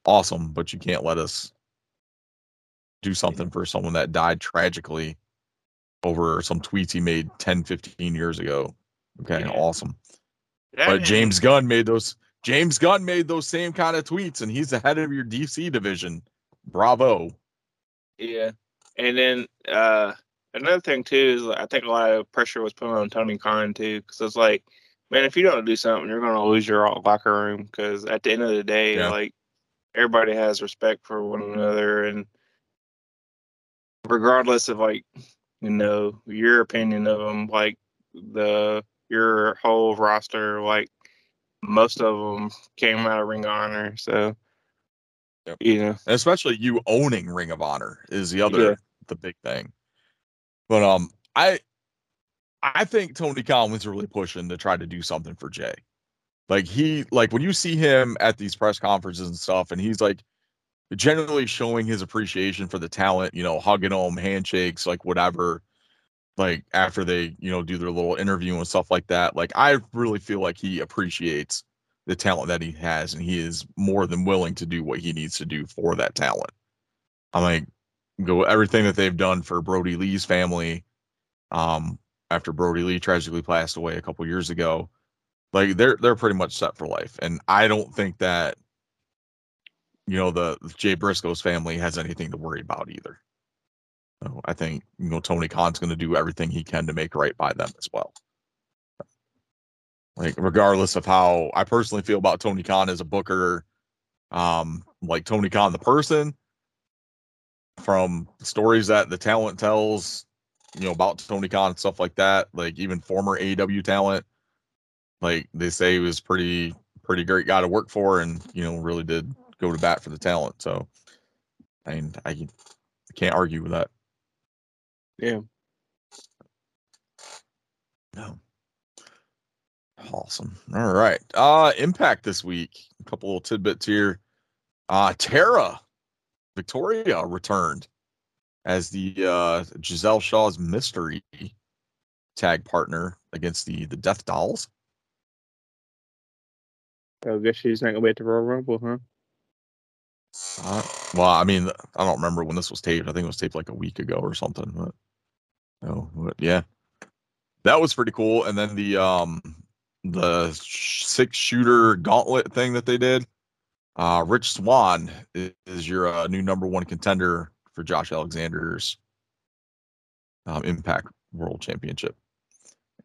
Awesome, but you can't let us do something for someone that died tragically over some tweets he made 10, 15 years ago. Okay, Yeah. awesome. That But James Gunn made those James Gunn made those same kind of tweets and he's the head of your DC division. Bravo. Yeah, and then uh another thing too is I think a lot of pressure was put on Tony Khan too, because it's like, man, if you don't do something, you're gonna lose your locker room. Because at the end of the day, Yeah. like everybody has respect for one another, and regardless of like you know your opinion of them, like the your whole roster, like most of them came out of Ring of Honor, so. Yep. You know, especially you owning Ring of Honor is the other Yeah. the big thing. But um I I think Tony Khan was really pushing to try to do something for Jay. Like he like when you see him at these press conferences and stuff and he's like generally showing his appreciation for the talent, you know, hugging them, handshakes, like whatever. Like after they, you know, do their little interview and stuff like that. Like I really feel like he appreciates the talent that he has and he is more than willing to do what he needs to do for that talent. I'm like go everything that they've done for Brodie Lee's family um after Brodie Lee tragically passed away a couple years ago. Like they're they're pretty much set for life and I don't think that you know the Jay Briscoe's family has anything to worry about either. So I think you know Tony Khan's going to do everything he can to make right by them as well. Like regardless of how I personally feel about Tony Khan as a booker, um, like Tony Khan the person, from stories that the talent tells, you know about Tony Khan and stuff like that, like even former AEW talent, like they say he was pretty pretty great guy to work for, and you know really did go to bat for the talent. So, I mean, I can't argue with that. Yeah. No. Awesome. All right. Uh Impact this week. A couple little tidbits here. Uh Tara Victoria returned as the uh Gisele Shaw's mystery tag partner against the the Death Dollz. I guess she's not gonna be at the Royal Rumble, huh? Uh, well, I mean, I don't remember when this was taped. I think it was taped like a week ago or something. But but yeah, that was pretty cool. And then the um the six shooter gauntlet thing that they did. Uh, Rich Swann is, is your uh, new number one contender for Josh Alexander's um, Impact World Championship.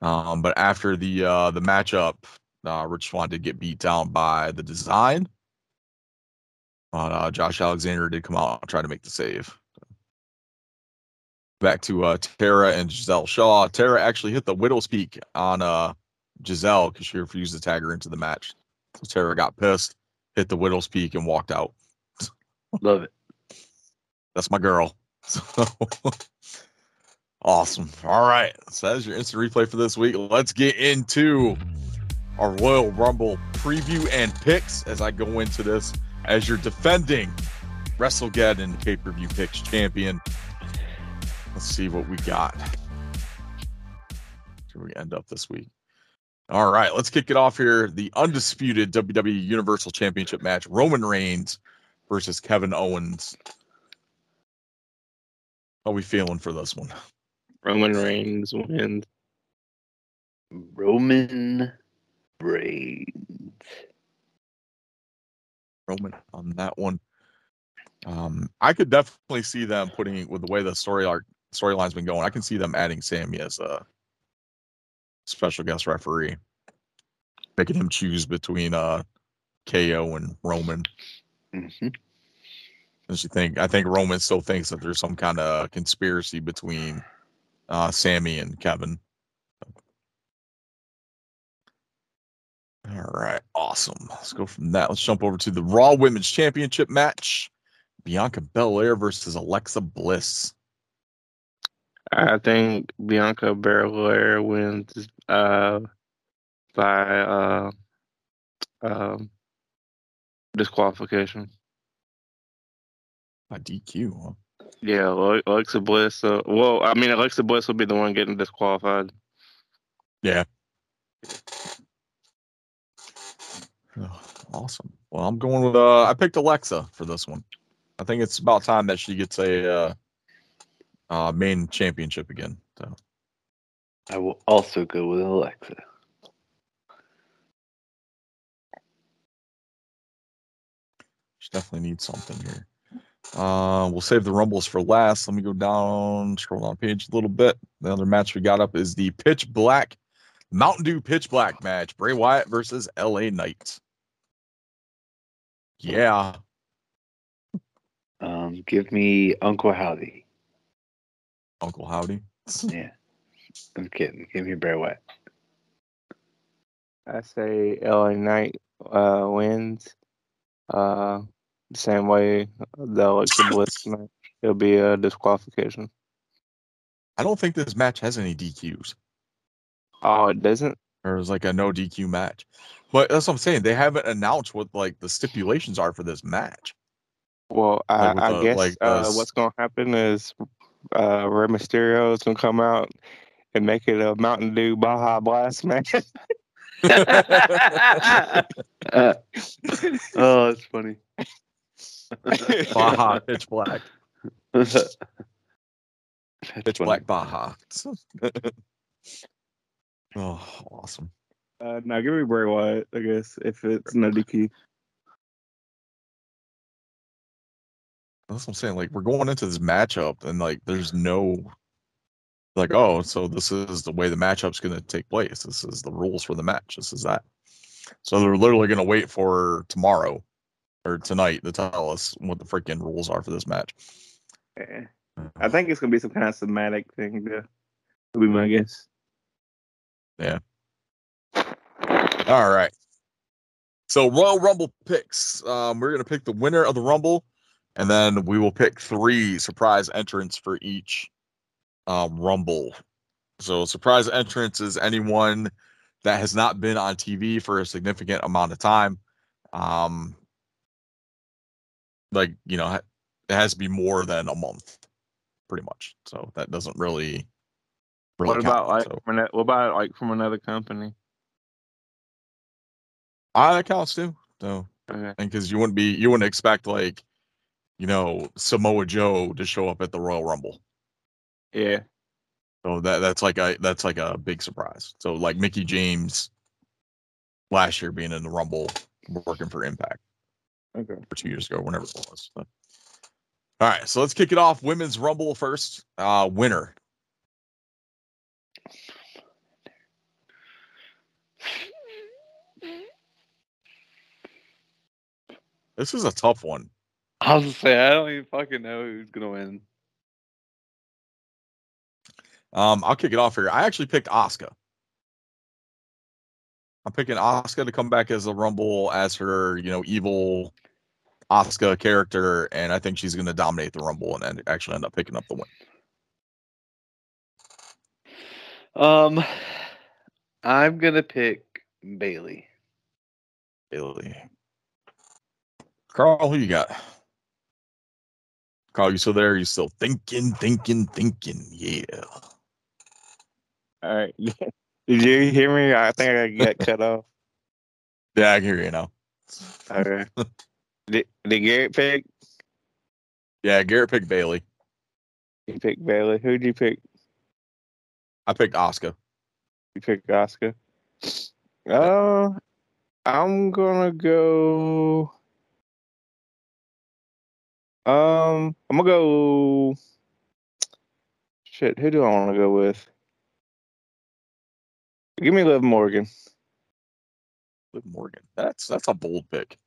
Um, but after the uh, the matchup, uh, Rich Swann did get beat down by the design. Uh, Josh Alexander did come out and try to make the save. Back to uh, Tara and Gisele Shaw. Tara actually hit the Widow's Peak on uh, Gisele because she refused to tag her into the match. So Tara got pissed, hit the Widow's Peak, and walked out. Love it. That's my girl. So awesome. All right. So that's your instant replay for this week. Let's get into our Royal Rumble preview and picks as I go into this as you're defending WrestleGeddon pay per view picks champion. Let's see what we got. Where we end up this week. All right, let's kick it off here. The undisputed WWE Universal Championship match: Roman Reigns versus Kevin Owens. How are we feeling for this one? Roman Reigns wins. Roman Reigns. Roman on that one. Um, I could definitely see them putting with the way the story arc storyline's been going. I can see them adding Sammy as a special guest referee, making him choose between uh KO and Roman. hmm As you think, I think Roman still thinks that there's some kind of conspiracy between uh Sammy and Kevin. All right, awesome. Let's go from that. Let's jump over to the Raw Women's Championship match. Bianca Belair versus Alexa Bliss. I think Bianca Belair wins uh, by uh, um, disqualification. By DQ, huh? Yeah, Alexa Bliss. Uh, well, I mean, Alexa Bliss will be the one getting disqualified. Yeah. Oh, awesome. Well, I'm going with uh I picked Alexa for this one. I think it's about time that she gets a uh, uh main championship again. So I will also go with Alexa. she definitely needs something here. Uh we'll save the rumbles for last. Let me go down, scroll down page a little bit. The other match we got up is the pitch black Mountain Dew pitch black match. Bray Wyatt versus LA Knight. Yeah. Um, give me Uncle Howdy. Uncle Howdy. Yeah. I'm kidding. Give me Bray Wyatt. I say LA Knight uh, wins. Uh, the same way the Alexa Bliss match. It'll be a disqualification. I don't think this match has any DQs. Oh, it doesn't. or it's like a no DQ match. But that's what I'm saying. They haven't announced what like the stipulations are for this match. Well, I, Like I the- guess like, uh, uh, what's gonna happen is uh, Rey Mysterio is gonna come out and make it a Mountain Dew Baja Blast match. Uh, oh, that's funny. Baja pitch black, That's pitch funny. black Baja. oh, awesome. Uh, now give me Bray Wyatt, I guess, if it's no DQ. That's what I'm saying. Like we're going into this matchup and like there's no like oh so this is the way the matchup's going to take place. This is the rules for the match. This is that. So they're literally going to wait for tomorrow or tonight to tell us what the freaking rules are for this match. Yeah. I think it's gonna be some kind of cinematic thing. To, to be my guess. Yeah. All right. So Royal Rumble picks. Um, we're gonna pick the winner of the Rumble, and then we will pick three surprise entrants for each um, Rumble. So surprise entrance is anyone that has not been on TV for a significant amount of time. Um, like you know, it has to be more than a month, pretty much. So that doesn't really. really What about count, like so. from what about like from another company? Ah, that counts too. So Okay. and because you wouldn't be you wouldn't expect like you know Samoa Joe to show up at the Royal Rumble. Yeah. So that that's like a that's like a big surprise. So like Mickie James last year being in the Rumble working for Impact Okay. or two years ago, whenever it was. So- All right, so let's kick it off. Women's Rumble first. Uh winner. This is a tough one. I was gonna say I don't even fucking know who's gonna win. Um, I'll kick it off here. I actually picked Asuka. I'm picking Asuka to come back as a Rumble as her, you know, evil Asuka character, and I think she's going to dominate the Rumble and then actually end up picking up the win. Um, I'm gonna pick Bayley. Bayley. Carl, who you got? Carl, you still there? You still thinking, thinking, thinking? Yeah. All right. Did you hear me? I think I got cut off. Yeah, I can hear you now. Okay. did, did Garrett pick? Yeah, Garrett picked Bayley. You picked Bayley. Who'd you pick? I picked Asuka. You picked Asuka. Uh, I'm gonna go. Um, I'm gonna go. Shit, who do I want to go with? Give me Liv Morgan. Liv Morgan. That's that's a bold pick.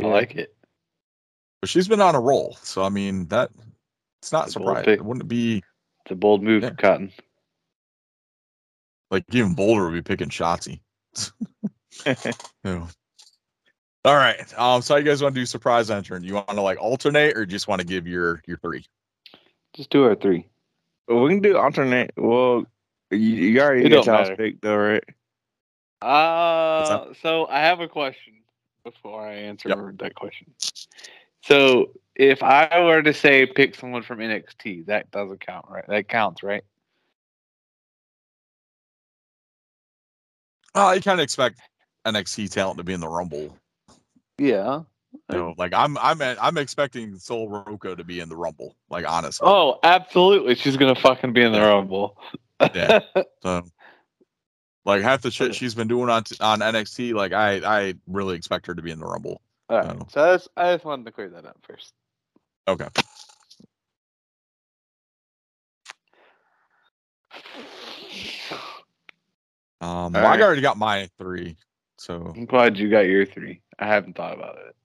I like it. But she's been on a roll. So I mean that it's not It's surprising. It wouldn't be It's a bold move Yeah. for Cotton. like even bolder would be picking Shotzi. Yeah. All right. Um, so how you guys want to do surprise entrant? You want to like alternate or just want to give your your three? Just do our three. Well, we can do alternate. Well, you, you already It get don't y'all's matter. pick though, right? Uh, so I have a question before I answer Yep. that question. So if I were to say pick someone from NXT, that doesn't count, right? That counts, right? Uh, you kind of expect NXT talent to be in the Rumble. Yeah. Like I'm I'm at, I'm expecting Sol Ruca to be in the Rumble. Like honestly. Oh, absolutely. She's gonna fucking be in the Rumble. Yeah. So, like half the shit she's been doing on on NXT, like I I really expect her to be in the Rumble. All right. Oh. So that's, I just wanted to clear that up first. Okay. Um, well, I already got my three, so I'm glad you got your three. I haven't thought about it.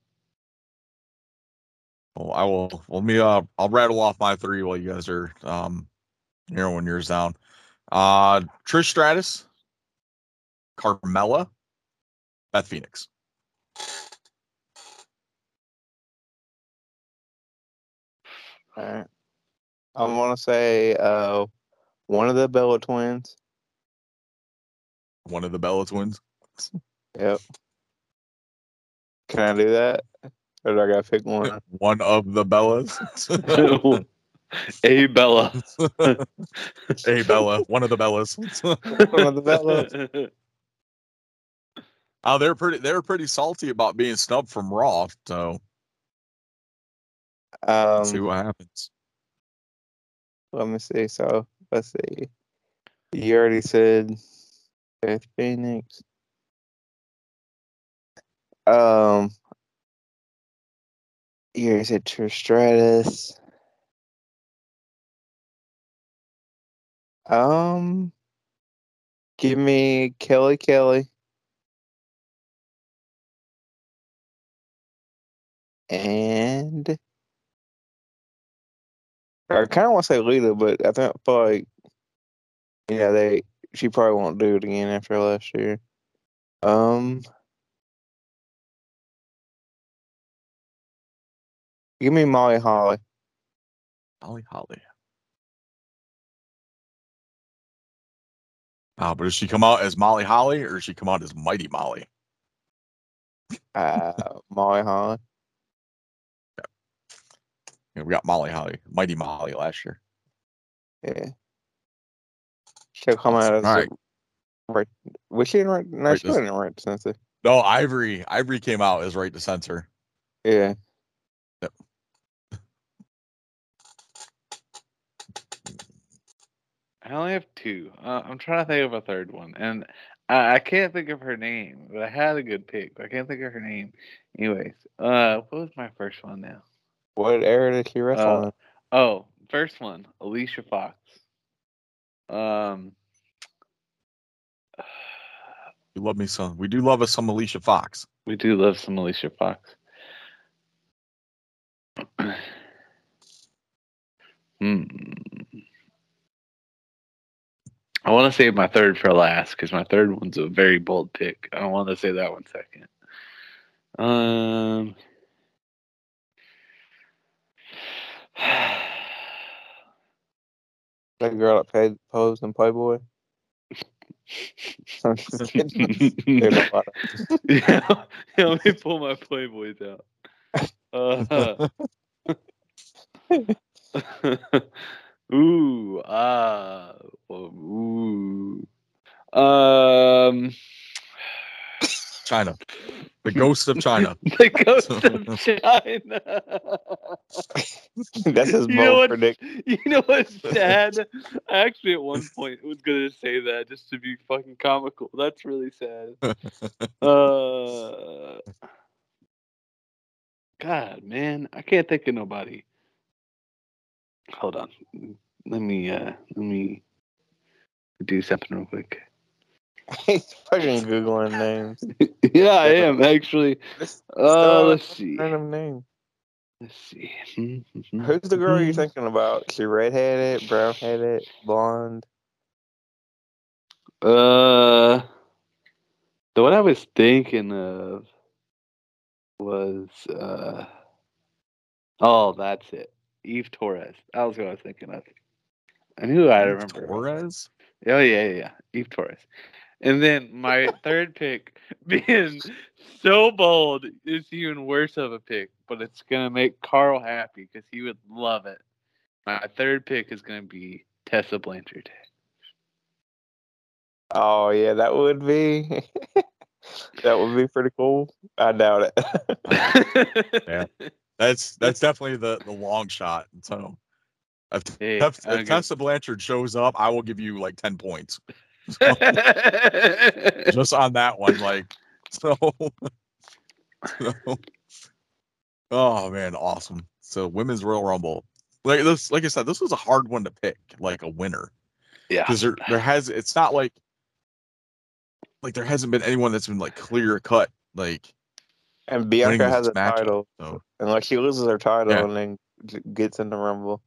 well, I will. Let me. Uh, I'll rattle off my three while you guys are um narrowing yours down. Uh, Trish Stratus, Carmella, Beth Phoenix. All right. I want to say uh, one of the Bella twins. One of the Bella twins. Yep. Can I do that? Or do I gotta pick one? One of the Bellas. A Bella. A Bella, one of the Bellas. One of the Bellas. oh, they're pretty. They're pretty salty about being snubbed from Raw. So let's see Um, what happens. let me see. So let's see. You already said Beth Phoenix. Um, you already said Trish Stratus. Um, give me Kelly Kelly. And I kind of want to say Lita, but I think like know they she probably won't do it again after last year. Um, give me Molly Holly. Molly Holly. Oh, but does she come out as Molly Holly or does she come out as Mighty Molly? Uh, Molly Holly. Yeah, we got Molly Holly, Mighty Molly last year. Yeah. She'll come out as All right. right. Was she in right? No, Right she wasn't in right censor. No, Ivory. Ivory came out as right to censor. Yeah. I only have two. Uh, I'm trying to think of a third one, and I, I can't think of her name. But I had a good pick. But I can't think of her name. Anyways, uh, what was my first one now? What era did she wrestle Uh, in? Oh, first one, Alicia Fox. Um, We love me some. We do love us some Alicia Fox. we do love some Alicia Fox. hmm. I want to save my third for last because my third one's a very bold pick. I don't want to say that one second. Um. That girl that paid, posed in Playboy. I'm just kidding. There's a lot of- yeah, yeah, let me pull my Playboys out. Uh, ooh, ah, ooh. Um, Chyna. The ghost of Chyna. the ghost of Chyna. That's his You know bold what? prediction. You know what's sad? I actually at one point was gonna say that just to be fucking comical. That's really sad. Uh, God, man, I can't think of nobody. Hold on, let me uh, let me do something real quick. He's fucking googling names. yeah, I am actually. Uh, let's see. random name. Let's see. Mm-hmm. Who's the girl you're thinking about? She redheaded, brown headed, blonde. Uh, the one I was thinking of was uh, oh, that's it, Eve Torres. That was what I was thinking of. I knew I remember. Torres. Oh yeah, yeah, yeah, Eve Torres. And then my third pick, being so bold, is even worse of a pick, but it's gonna make Carl happy because he would love it. My third pick is gonna be Tessa Blanchard. Oh yeah, that would be that would be pretty cool. I doubt it. Yeah. That's that's definitely the the long shot. So if, Hey, if, if Tessa Blanchard shows up, I will give you like ten points just on that one. Like so. so- oh man, awesome. So women's Royal Rumble. Like this, like I said, this was a hard one to pick, like a winner. yeah. because there there has it's not like like there hasn't been anyone that's been like clear cut like And Bianca has a matchup, title, so and like she loses her title Yeah. and then gets in the Rumble.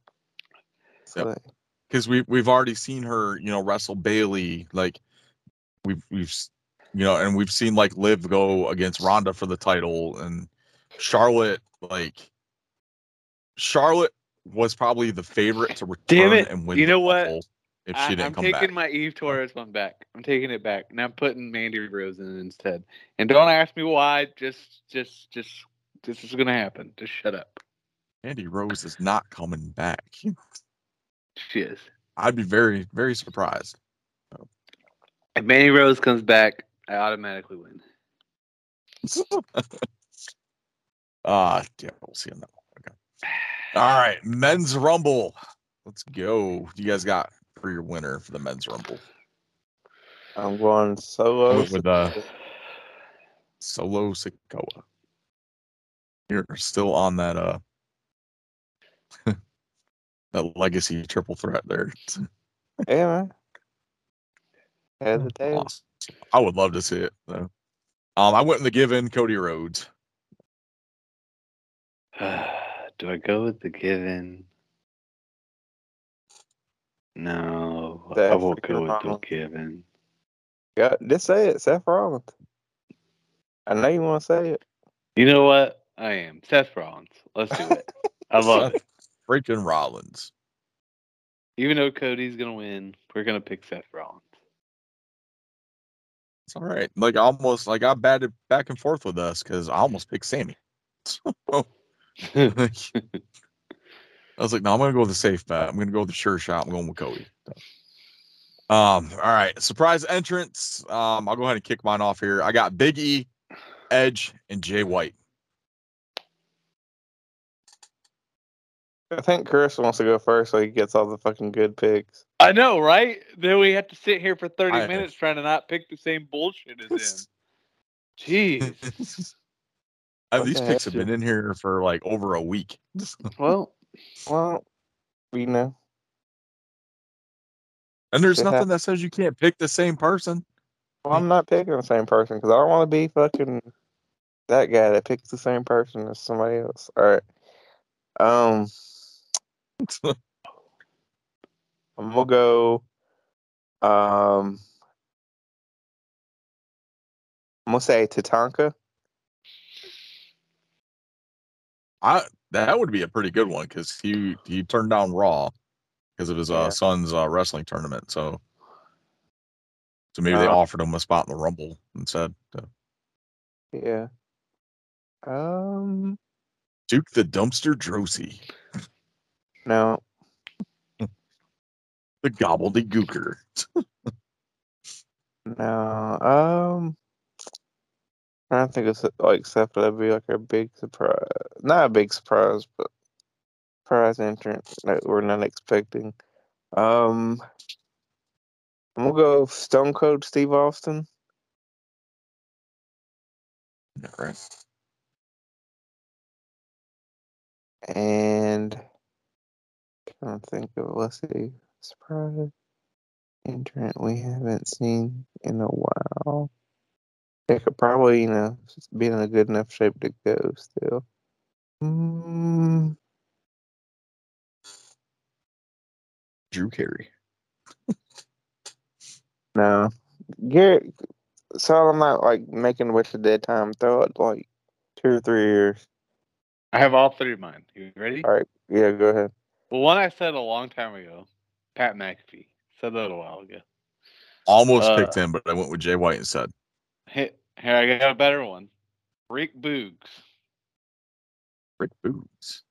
So Yep. because we we've already seen her you know wrestle Bayley like we've we've you know and we've seen like Liv go against Ronda for the title and Charlotte like Charlotte was probably the favorite to return Damn it. and win You the know what? Rumble if I, she didn't am come taking my Eve Torres one back. I'm taking it back, and I'm putting Mandy Rose in instead. And don't ask me why. Just, just, just, this is gonna happen. Just shut up. Andy Rose is not coming back. She is. I'd be very very surprised. If Mandy Rose comes back, I automatically win. Ah, yeah, we'll see on that one. Okay. All right, men's rumble. Let's go. You guys got for your winner for the men's rumble? I'm going solo. With, with uh, Solo Sikoa. You're still on that uh that legacy triple threat there. yeah, man. Head the table. Awesome. I would love to see it though. Um, I went in the given Cody Rhodes. Do I go with the given? No, I won't go with the Rollins. given. Yeah, just say it, Seth Rollins. I know you want to say it. You know what? I am Seth Rollins. Let's do it. I love it. Freaking Rollins. Even though Cody's gonna win, we're gonna pick Seth Rollins. It's all right. Like almost like I batted back and forth with us because I almost picked Sammy. So, I was like, no, I'm gonna go with the safe bet. I'm gonna go with the sure shot. I'm going with Cody. Um, all right. Surprise entrance. Um, I'll go ahead and kick mine off here. I got Big E, Edge, and Jay White. I think Chris wants to go first so he gets all the fucking good picks. I know, right? Then we have to sit here for 30 I- minutes trying to not pick the same bullshit as him. Jeez. These picks have been in here for like over a week. Well, Well, you know, And there's Shit nothing happens. that says you can't pick the same person. well, I'm not picking the same person because I don't want to be fucking that guy that picks the same person as somebody else. All right. Um, I'm gonna go. Um, I'm gonna say Tatanka. I that would be a pretty good one because he he turned down Raw because of his uh, son's uh, wrestling tournament. So so maybe they Uh, offered him a spot in the Rumble instead. So, Yeah. Um, Duke the Dumpster Droese. No. The gobbledygooker. No. Um. I don't think it's like stuff that'd be like a big surprise. Not a big surprise, but surprise entrance that we're not expecting. Um. I'm gonna go Stone Cold Steve Austin. All right. And trying to think of let's see, surprise entrant we haven't seen in a while. They could probably, you know, be in a good enough shape to go still. Mm, Drew Carey. no, Garrett. So I'm not like making what's the dead time. Throw it like two or three years. I have all three of mine. You ready? All right, yeah, go ahead. Well, one I said a long time ago, Pat McAfee. Said that a while ago. Almost Uh, picked him, but I went with Jay White instead. Hey, here I got a better one. Rick Boogs. Rick Boogs.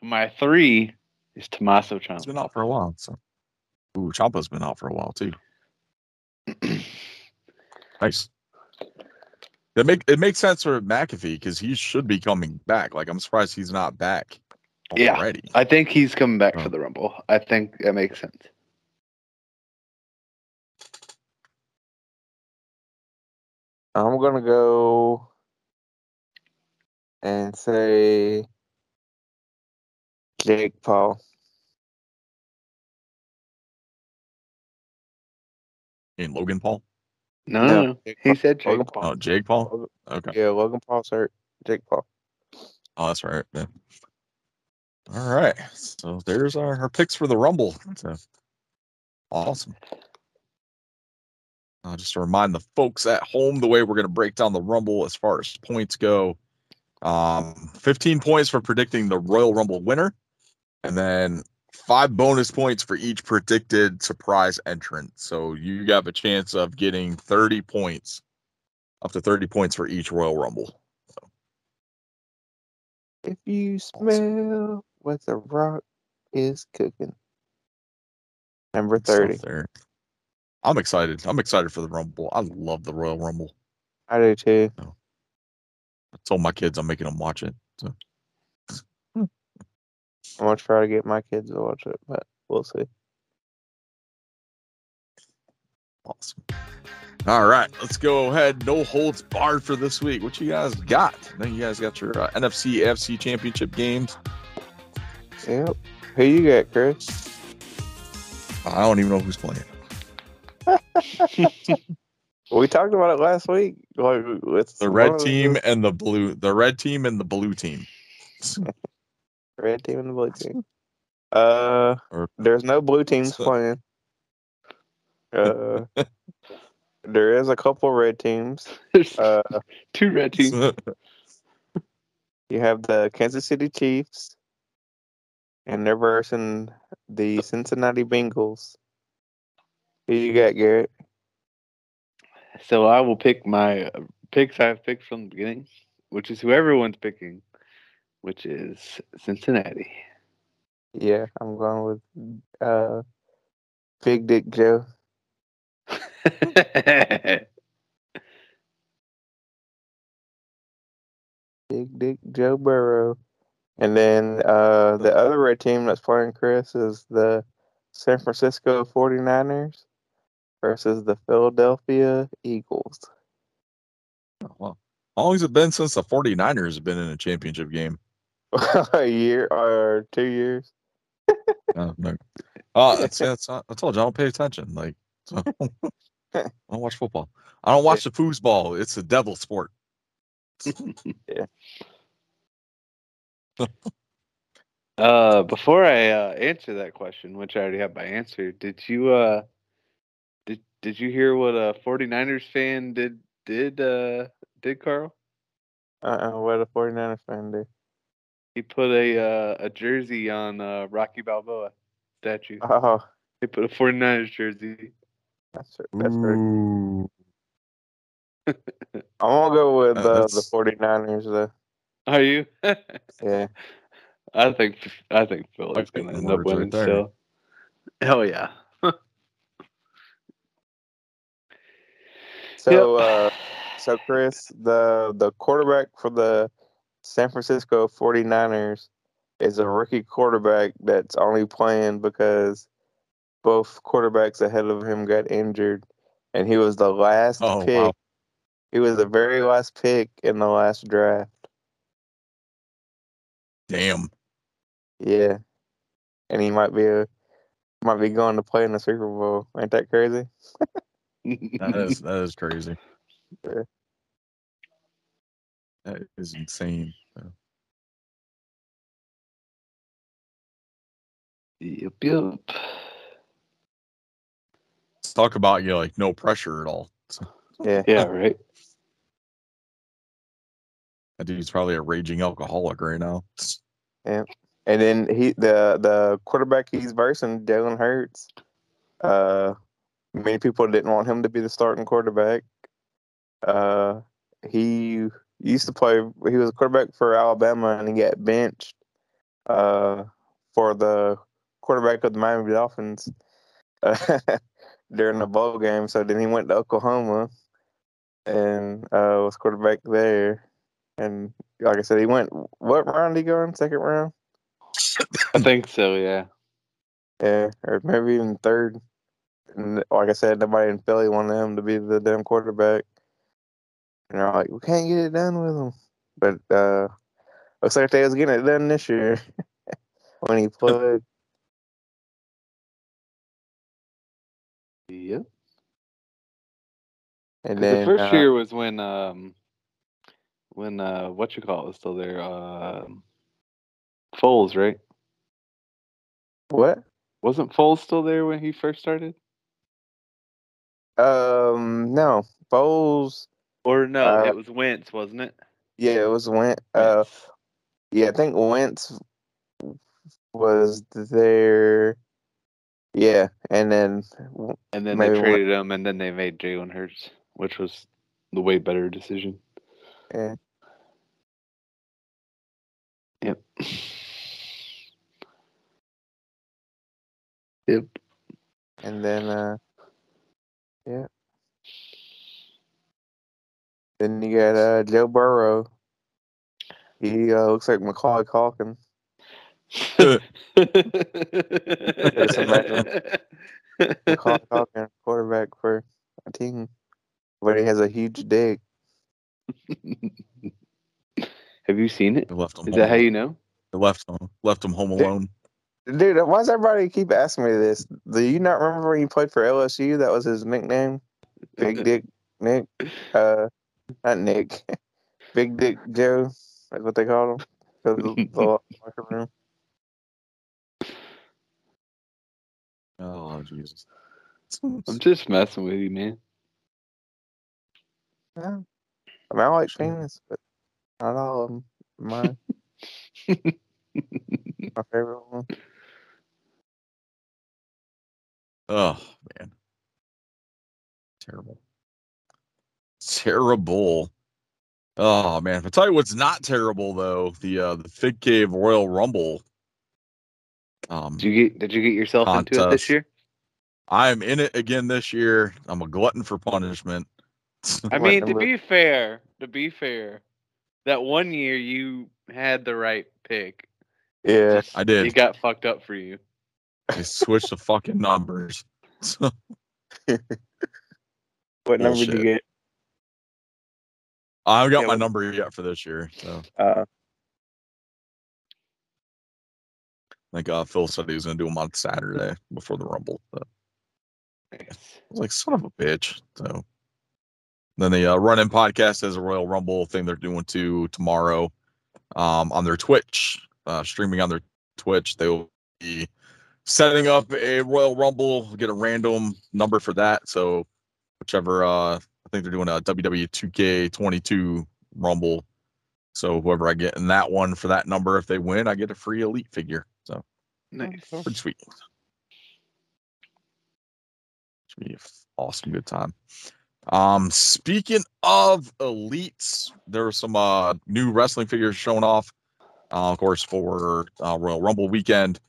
And my three is Tommaso He's Ciampa. been out for a while. So, ooh, Ciampa's been out for a while too. Nice. That make it makes sense for McAfee because he should be coming back. Like I'm surprised he's not back Yeah. I think he's coming back Oh. for the Rumble. I think that makes sense. I'm gonna go and say Jake Paul. And Logan Paul. No, No, no, no. Jake He Paul. said Jake Logan Paul. Oh, Jake Paul. Logan- Okay. Yeah, Logan Paul's hurt. Jake Paul. Oh, that's right. Yeah. All right. So there's our, our picks for the Rumble. So, awesome. Uh, just to remind the folks at home the way we're going to break down the Rumble as far as points go. Um, 15 points for predicting the Royal Rumble winner, and then five bonus points for each predicted surprise entrant. So you have a chance of getting 30 points, up to 30 points for each Royal Rumble. If you smell what the rock is cooking. Number 30. there. I'm excited. I'm excited for the Rumble. I love the Royal Rumble. I do too. I told my kids I'm making them watch it. So I'm gonna try to get my kids to watch it, but we'll see. awesome. All right, let's go ahead. No holds barred for this week. What you guys got? I you guys got your uh, NFC AFC Championship games. Yep. Who you got, Chris? I don't even know who's playing. We talked about it last week. Like with The red of team and the blue. The red team and the blue team. red team and the blue team. Uh, Or- there's no blue teams So- playing. Uh, there is a couple red teams. There's Uh, two red teams. you have the Kansas City Chiefs, and they're versing the Cincinnati Bengals. Who you got, Garrett? So I will pick my uh, picks I've picked from the beginning, which is who everyone's picking, which is Cincinnati. Yeah, I'm going with uh, Big Dick Joe. Big Dick Joe Burrow. And then uh, the other red team that's playing Chris is the San Francisco 49ers versus the Philadelphia Eagles. well, how long has it been since the 49ers have been in a championship game? a year or two years. Uh, no. Uh, that's, that's, I told you I don't pay attention. Like, so, I don't watch football. I don't watch the foosball. It's a devil sport. yeah. uh, before I uh, answer that question, which I already have my answer, did you uh, did did you hear what a 49ers fan did did uh did Carl? Uh-uh, what a 49ers fan did. He put a uh, a jersey on uh, Rocky Balboa statue. Oh, He put a 49ers jersey. that's, that's very Ooh. I'm gonna go with Uh, uh, the 49ers though. Are you? Yeah. I think I think Philly's gonna end up words right winning there. still. Hell yeah. So, Yep. uh, so Chris, the the quarterback for the San Francisco 49ers is a rookie quarterback that's only playing because both quarterbacks ahead of him got injured, and he was the last Oh, pick. wow. He was the very last pick in the last draft. Damn. Yeah, and he might be a might be going to play in the Super Bowl. Ain't that crazy? That is that is crazy. Yeah. That is insane. yep, yep. Let's talk about you know, like no pressure at all. Yeah. Yeah, right. That dude's probably a raging alcoholic right now. Yeah, And then he the the quarterback he's versing, Jalen Hurts. Uh, many people didn't want him to be the starting quarterback. Uh, he used to play. He was a quarterback for Alabama, and he got benched. Uh, for the quarterback of the Miami Dolphins. Uh, during the bowl game, so then he went to Oklahoma, and uh, was quarterback there. And like I said, he went. What round did he go in? Second round. I think so, yeah. Yeah, or maybe even third. And like I said, nobody in Philly wanted him to be the damn quarterback. And they're like, we can't get it done with him. But uh looks like they was getting it done this year when he played. Yep. And then the first uh, year was when um when uh what you call it was still there, um Foles, right? what? Wasn't Foles still there when he first started? Um, no, Bowles. Or no, Uh, it was Wentz, wasn't it? Yeah, it was Wentz. Uh, yeah, I think Wentz was there. Yeah, and then and then they Wentz- traded him, and then they made Jalen Hurts, which was the way better decision. yeah, Yep. Yep. and then uh, yeah. Then you got uh Joe Burrow. He uh, looks like Macaulay Culkin. Macaulay Culkin, quarterback for a team, but he has a huge dick. Have you seen it? They left him. Is home that how you know? They left him left him home alone. Dude, why does everybody keep asking me this? Do you not remember when he played for LSU? That was his nickname, Big Dick Nick. Uh, not Nick, Big Dick Joe. That's what they called him. of the locker room. Oh Jesus. I'm just messing with you, man. Yeah. I mean, I like penis, but not all of them. My my favorite one. Oh man. Terrible. Terrible. Oh man. I'll tell you what's not terrible though. The uh the Fig Cave Royal Rumble. Um Did you get Did you get yourself into it this year? I am in it again this year. I'm a glutton for punishment. I mean, to be fair, to be fair, that one year you had the right pick. Yeah, Just- I did. He got fucked up for you. They switched the fucking numbers. So. what number did you get? I haven't got Yeah, my what- number yet for this year. So Uh, like uh Phil said he was gonna do them on Saturday before the Rumble. I was like, son of a bitch. So then the uh, Run In podcast has a Royal Rumble thing they're doing too tomorrow um, on their Twitch, uh, streaming on their Twitch. They will be setting up a Royal Rumble, get a random number for that. So whichever, uh, I think they're doing a WWE 2K22 Rumble. So whoever I get in that one for that number, if they win, I get a free Elite figure. So Nice. pretty sweet. Should be an awesome good time. Um, speaking of elites, there were some uh new wrestling figures shown off Uh, of course, for uh, Royal Rumble weekend,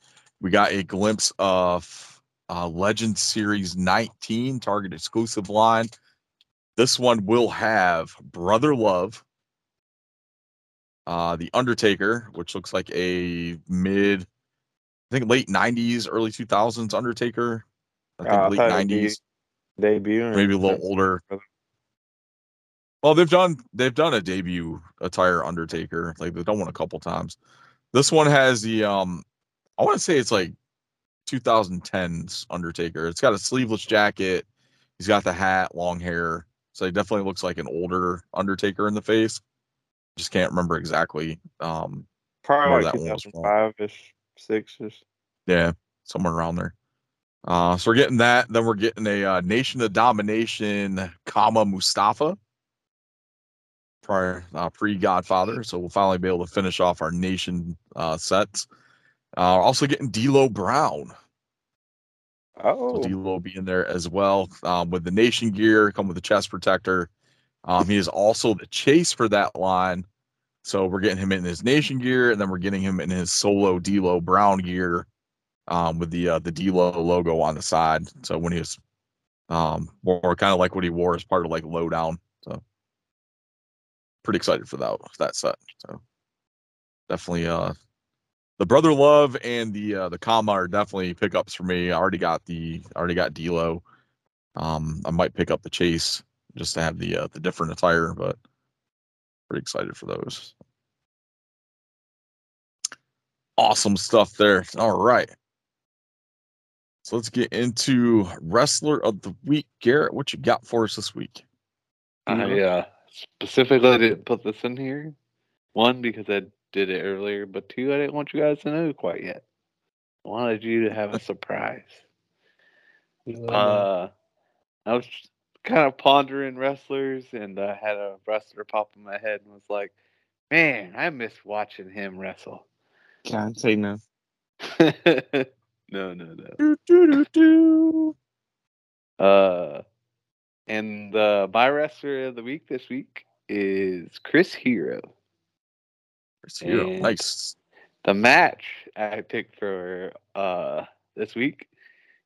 we got a glimpse of uh, Legend Series 19 Target exclusive line. This one will have Brother Love, uh, The Undertaker, which looks like a mid, I think late 90s, early 2000s Undertaker. I think I late thought 90s, Debut. maybe a little older. Well, they've done they've done a debut attire Undertaker. Like they've done one a couple times. This one has the um I want to say it's like 2010's Undertaker. It's got a sleeveless jacket. He's got the hat, long hair. So he definitely looks like an older Undertaker in the face. Just can't remember exactly. Um Probably like that one was from. 2005 ish, six ish. yeah, somewhere around there. Uh so we're getting that. Then we're getting a uh, Nation of Domination, Kama Mustafa. Prior uh, pre Godfather, so we'll finally be able to finish off our nation uh, sets. Uh, also getting D'Lo Brown, Oh, So D'Lo will be in there as well um, with the nation gear, come with the chest protector. Um, he is also the chase for that line. So we're getting him in his nation gear, and then we're getting him in his solo D'Lo Brown gear um, with the uh, the D'Lo logo on the side. So when he was um, more kind of like what he wore as part of like Lo Down. So pretty excited for that that set. So definitely uh the brother love and the uh the Kama are definitely pickups for me. I already got the already got D'Lo. Um I might pick up the chase just to have the uh the different attire, but pretty excited for those. Awesome stuff there. All right. So let's get into wrestler of the week. Garrett, what you got for us this week? I uh, specifically didn't put this in here. One, because I did it earlier, but two, I didn't want you guys to know quite yet. I wanted you to have a surprise. Uh, I was kind of pondering wrestlers, and I had a wrestler pop in my head and was like, "Man, I miss watching him wrestle." can't say no. no, no, no. Do, do, do, do. Uh, and the my wrestler of the week this week is Chris Hero. Chris Hero. And- Nice. The match I picked for uh this week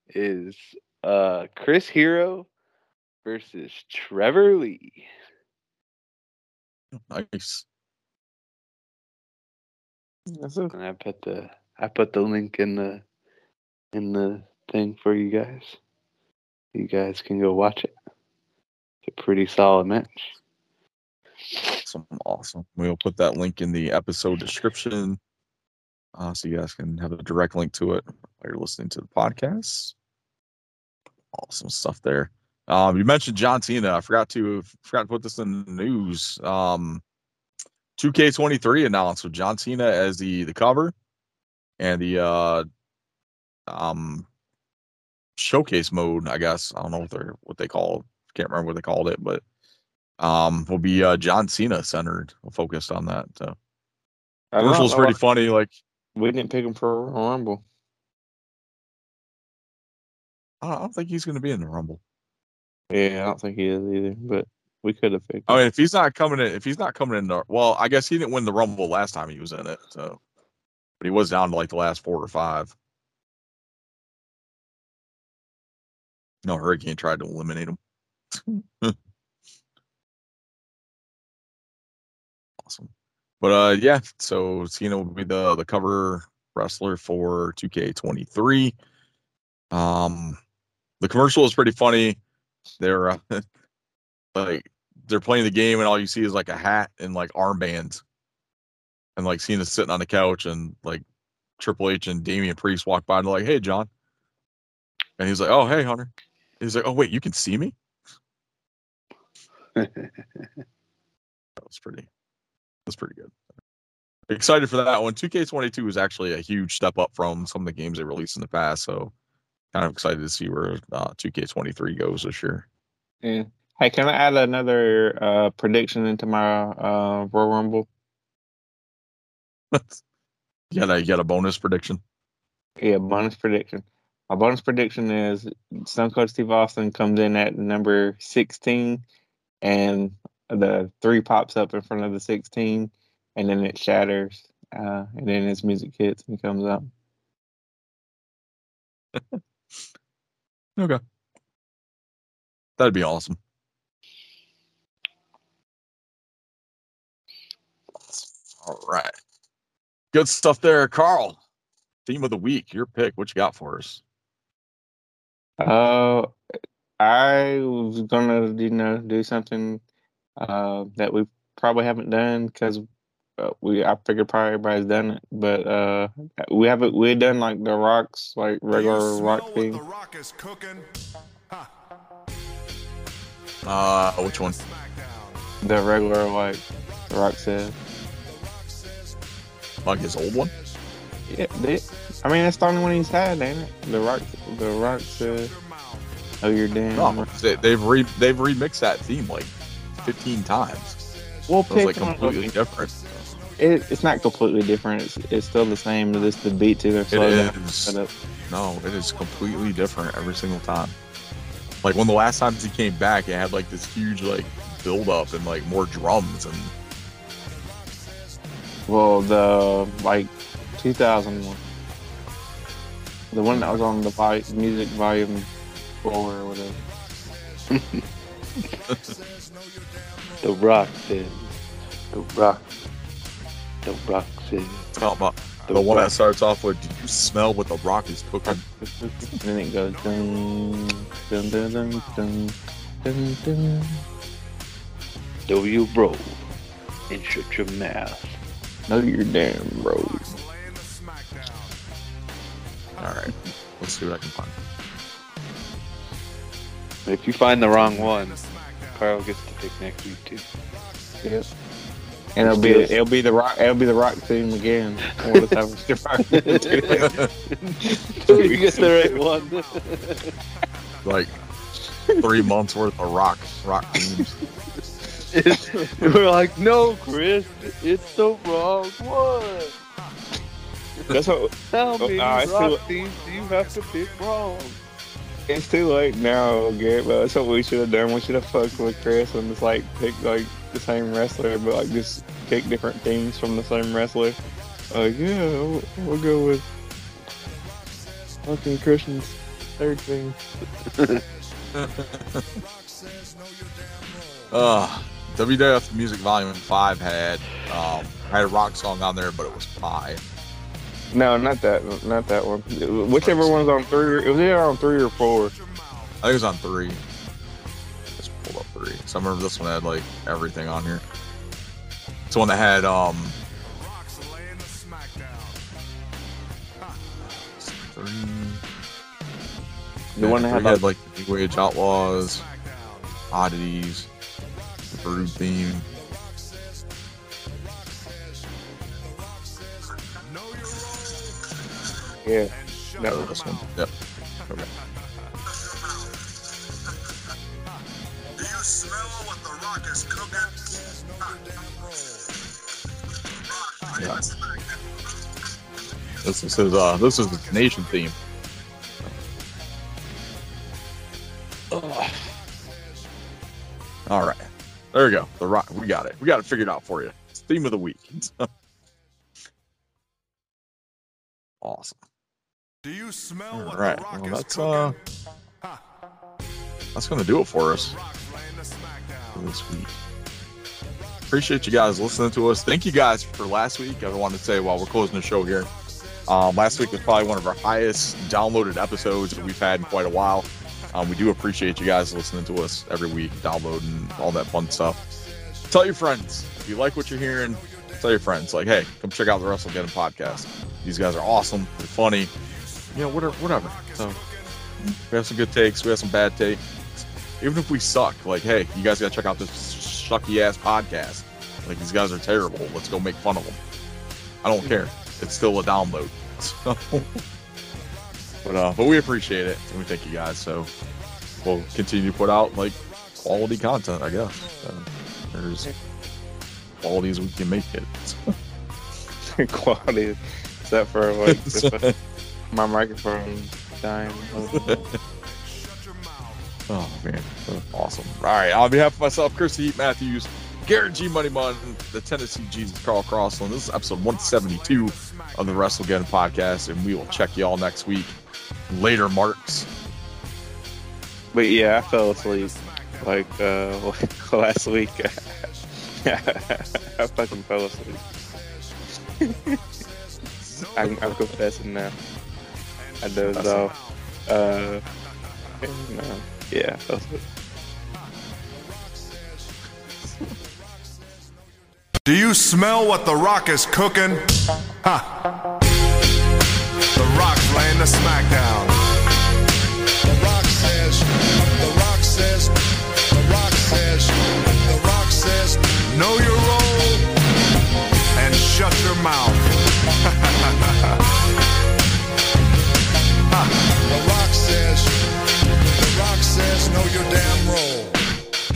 is uh Chris Hero versus Trevor Lee. Nice. And I put the I put the link in the in the thing for you guys. You guys can go watch it. It's a pretty solid match. Awesome. Awesome. We'll put that link in the episode description. Uh, so you guys can have a direct link to it while you're listening to the podcast. Awesome stuff there. Um, you mentioned John Cena. I forgot to forgot to put this in the news. Um, 2K23 announced with John Cena as the the cover and the uh um showcase mode. I guess I don't know what they are what they call. Can't remember what they called it, but um will be uh John Cena centered, focused on that. So commercial's pretty funny. Like We didn't pick him for a Rumble. I don't, I don't think he's going to be in the Rumble. Yeah, I don't think he is either. But we could have picked. I him. mean, if he's not coming in, if he's not coming in, the, well, I guess he didn't win the Rumble last time he was in it. So, but he was down to like the last four or five. No, Hurricane tried to eliminate him. But uh yeah, so Cena will be the the cover wrestler for 2K23. Um the commercial is pretty funny. They're uh, like they're playing the game and all you see is like a hat and like armbands. And like Cena's sitting on the couch and like Triple H and Damian Priest walk by and they're like, "Hey, John." And he's like, "Oh, hey, Hunter." He's like, "Oh, wait, you can see me?" that was pretty. That's pretty good. Excited for that one. 2K22 is actually a huge step up from some of the games they released in the past, so kind of excited to see where uh, 2K23 goes this year. Yeah. Hey, can I add another uh, prediction into my uh, Royal Rumble? you got a you got a bonus prediction? Yeah, bonus prediction. My bonus prediction is Stone Cold Steve Austin comes in at number 16 and the three pops up in front of the 16 and then it shatters uh, and then his music hits and comes up Okay. That'd be awesome. All right. Good stuff there, Carl. Theme of the week, your pick. What you got for us? Uh, I was gonna, you know, do something uh, that we probably haven't done because uh, we I figured probably everybody's done it, but uh, we haven't. We had done like the rocks, like regular rock thing. rock is cooking? Uh, which one? The regular like the rock said. Like his old one? Yeah, they, I mean that's the only one he's had, ain't it? The rock, the rock said. Oh, you're damn. No, they've re they've remixed that theme like fifteen times. We'll So it's like completely different. It, it's not completely different. It's, it's still the same. Just the beats either slow down. is. No, it is completely different every single time. Like when the last times he came back, it had like this huge like build up and like more drums and Well, the like 2000 one, the one that was on the vi- music volume four or whatever. The rock says. The rock. The rock says. talking about the one that starts off with "Do you smell what the rock is cooking?" Then it goes dun dun dun dun dun dun dun. W bro. And shut your mouth. Know your damn road. All right, let's see what I can find. If you find the wrong one, Carl gets to pick next week too. Yep. And it'll be it'll be the rock it'll be the rock theme again. We'll just have to find it. you get the right one. like three months worth of rock rock themes. It's- we're like, no, Chris, it's the wrong one. That's what How Oh, many uh, rock see themes do you have to pick wrong? It's too late now, Garrett. But that's what we should have done. We should have fucked with Chris and just like pick like the same wrestler, but like just pick different themes from the same wrestler. Like, yeah, we'll, we'll go with fucking Christian's third thing. Uh, WWF Music Volume Five had um had a rock song on there, but it was Pie. No, not that, not that one. Whichever one's on three. It was either on three or four. I think it was on three. Let's pull up three. So I remember this one had like everything on here. It's the one that had um three. The one that three had like, like the New Age Outlaws, Oddities, the Brood theme. Yeah. No, this one. Yep. Okay. Do you smell what the rock is cooking? Yeah. This is his, uh this is the nation theme. Ugh. All right. There we go. The rock we got it. We got it figured out for you. It's theme of the week. awesome. Do you smell All what right. the rock Well, is that's cooking? uh that's gonna do it for us Rock's laying the smackdown. for this week. Appreciate you guys listening to us. Thank you guys for last week. I wanted to say while we're closing the show here. Um, last week was probably one of our highest downloaded episodes that we've had in quite a while. Um, we do appreciate you guys listening to us every week, downloading all that fun stuff. Tell your friends if you like what you're hearing. Tell your friends like, hey, come check out the WrestleGeddon podcast. These guys are awesome. They're funny. You know, whatever, whatever. So we have some good takes. We have some bad takes. Even if we suck, like, hey, you guys got to check out this sucky ass podcast. Like these guys are terrible. Let's go make fun of them. I don't care. It's still a download. So, but uh, but we appreciate it and we thank you guys. So we'll continue to put out like quality content, I guess. There's quality as we can make it. quality. Except for like my microphone dying. Oh man, awesome! All right, on behalf of myself, Chris the Heat Matthews, Garrett G Money Mun, the Tennessee Jesus Carl Crossland. This is episode 172 of the WrestleGeddon podcast, and we will check you all next week. Later, Marks. But yeah, I fell asleep like uh, last week. I fucking fell asleep. I'm, I'm confessing now. I did it though. Uh, no. Yeah, that's it. Do you smell what The Rock is cooking? Ha! The Rock's laying the smackdown. The Rock says, The Rock says, The Rock says, The Rock says, Know your role and shut your mouth. The rock says, the rock says, know your damn role.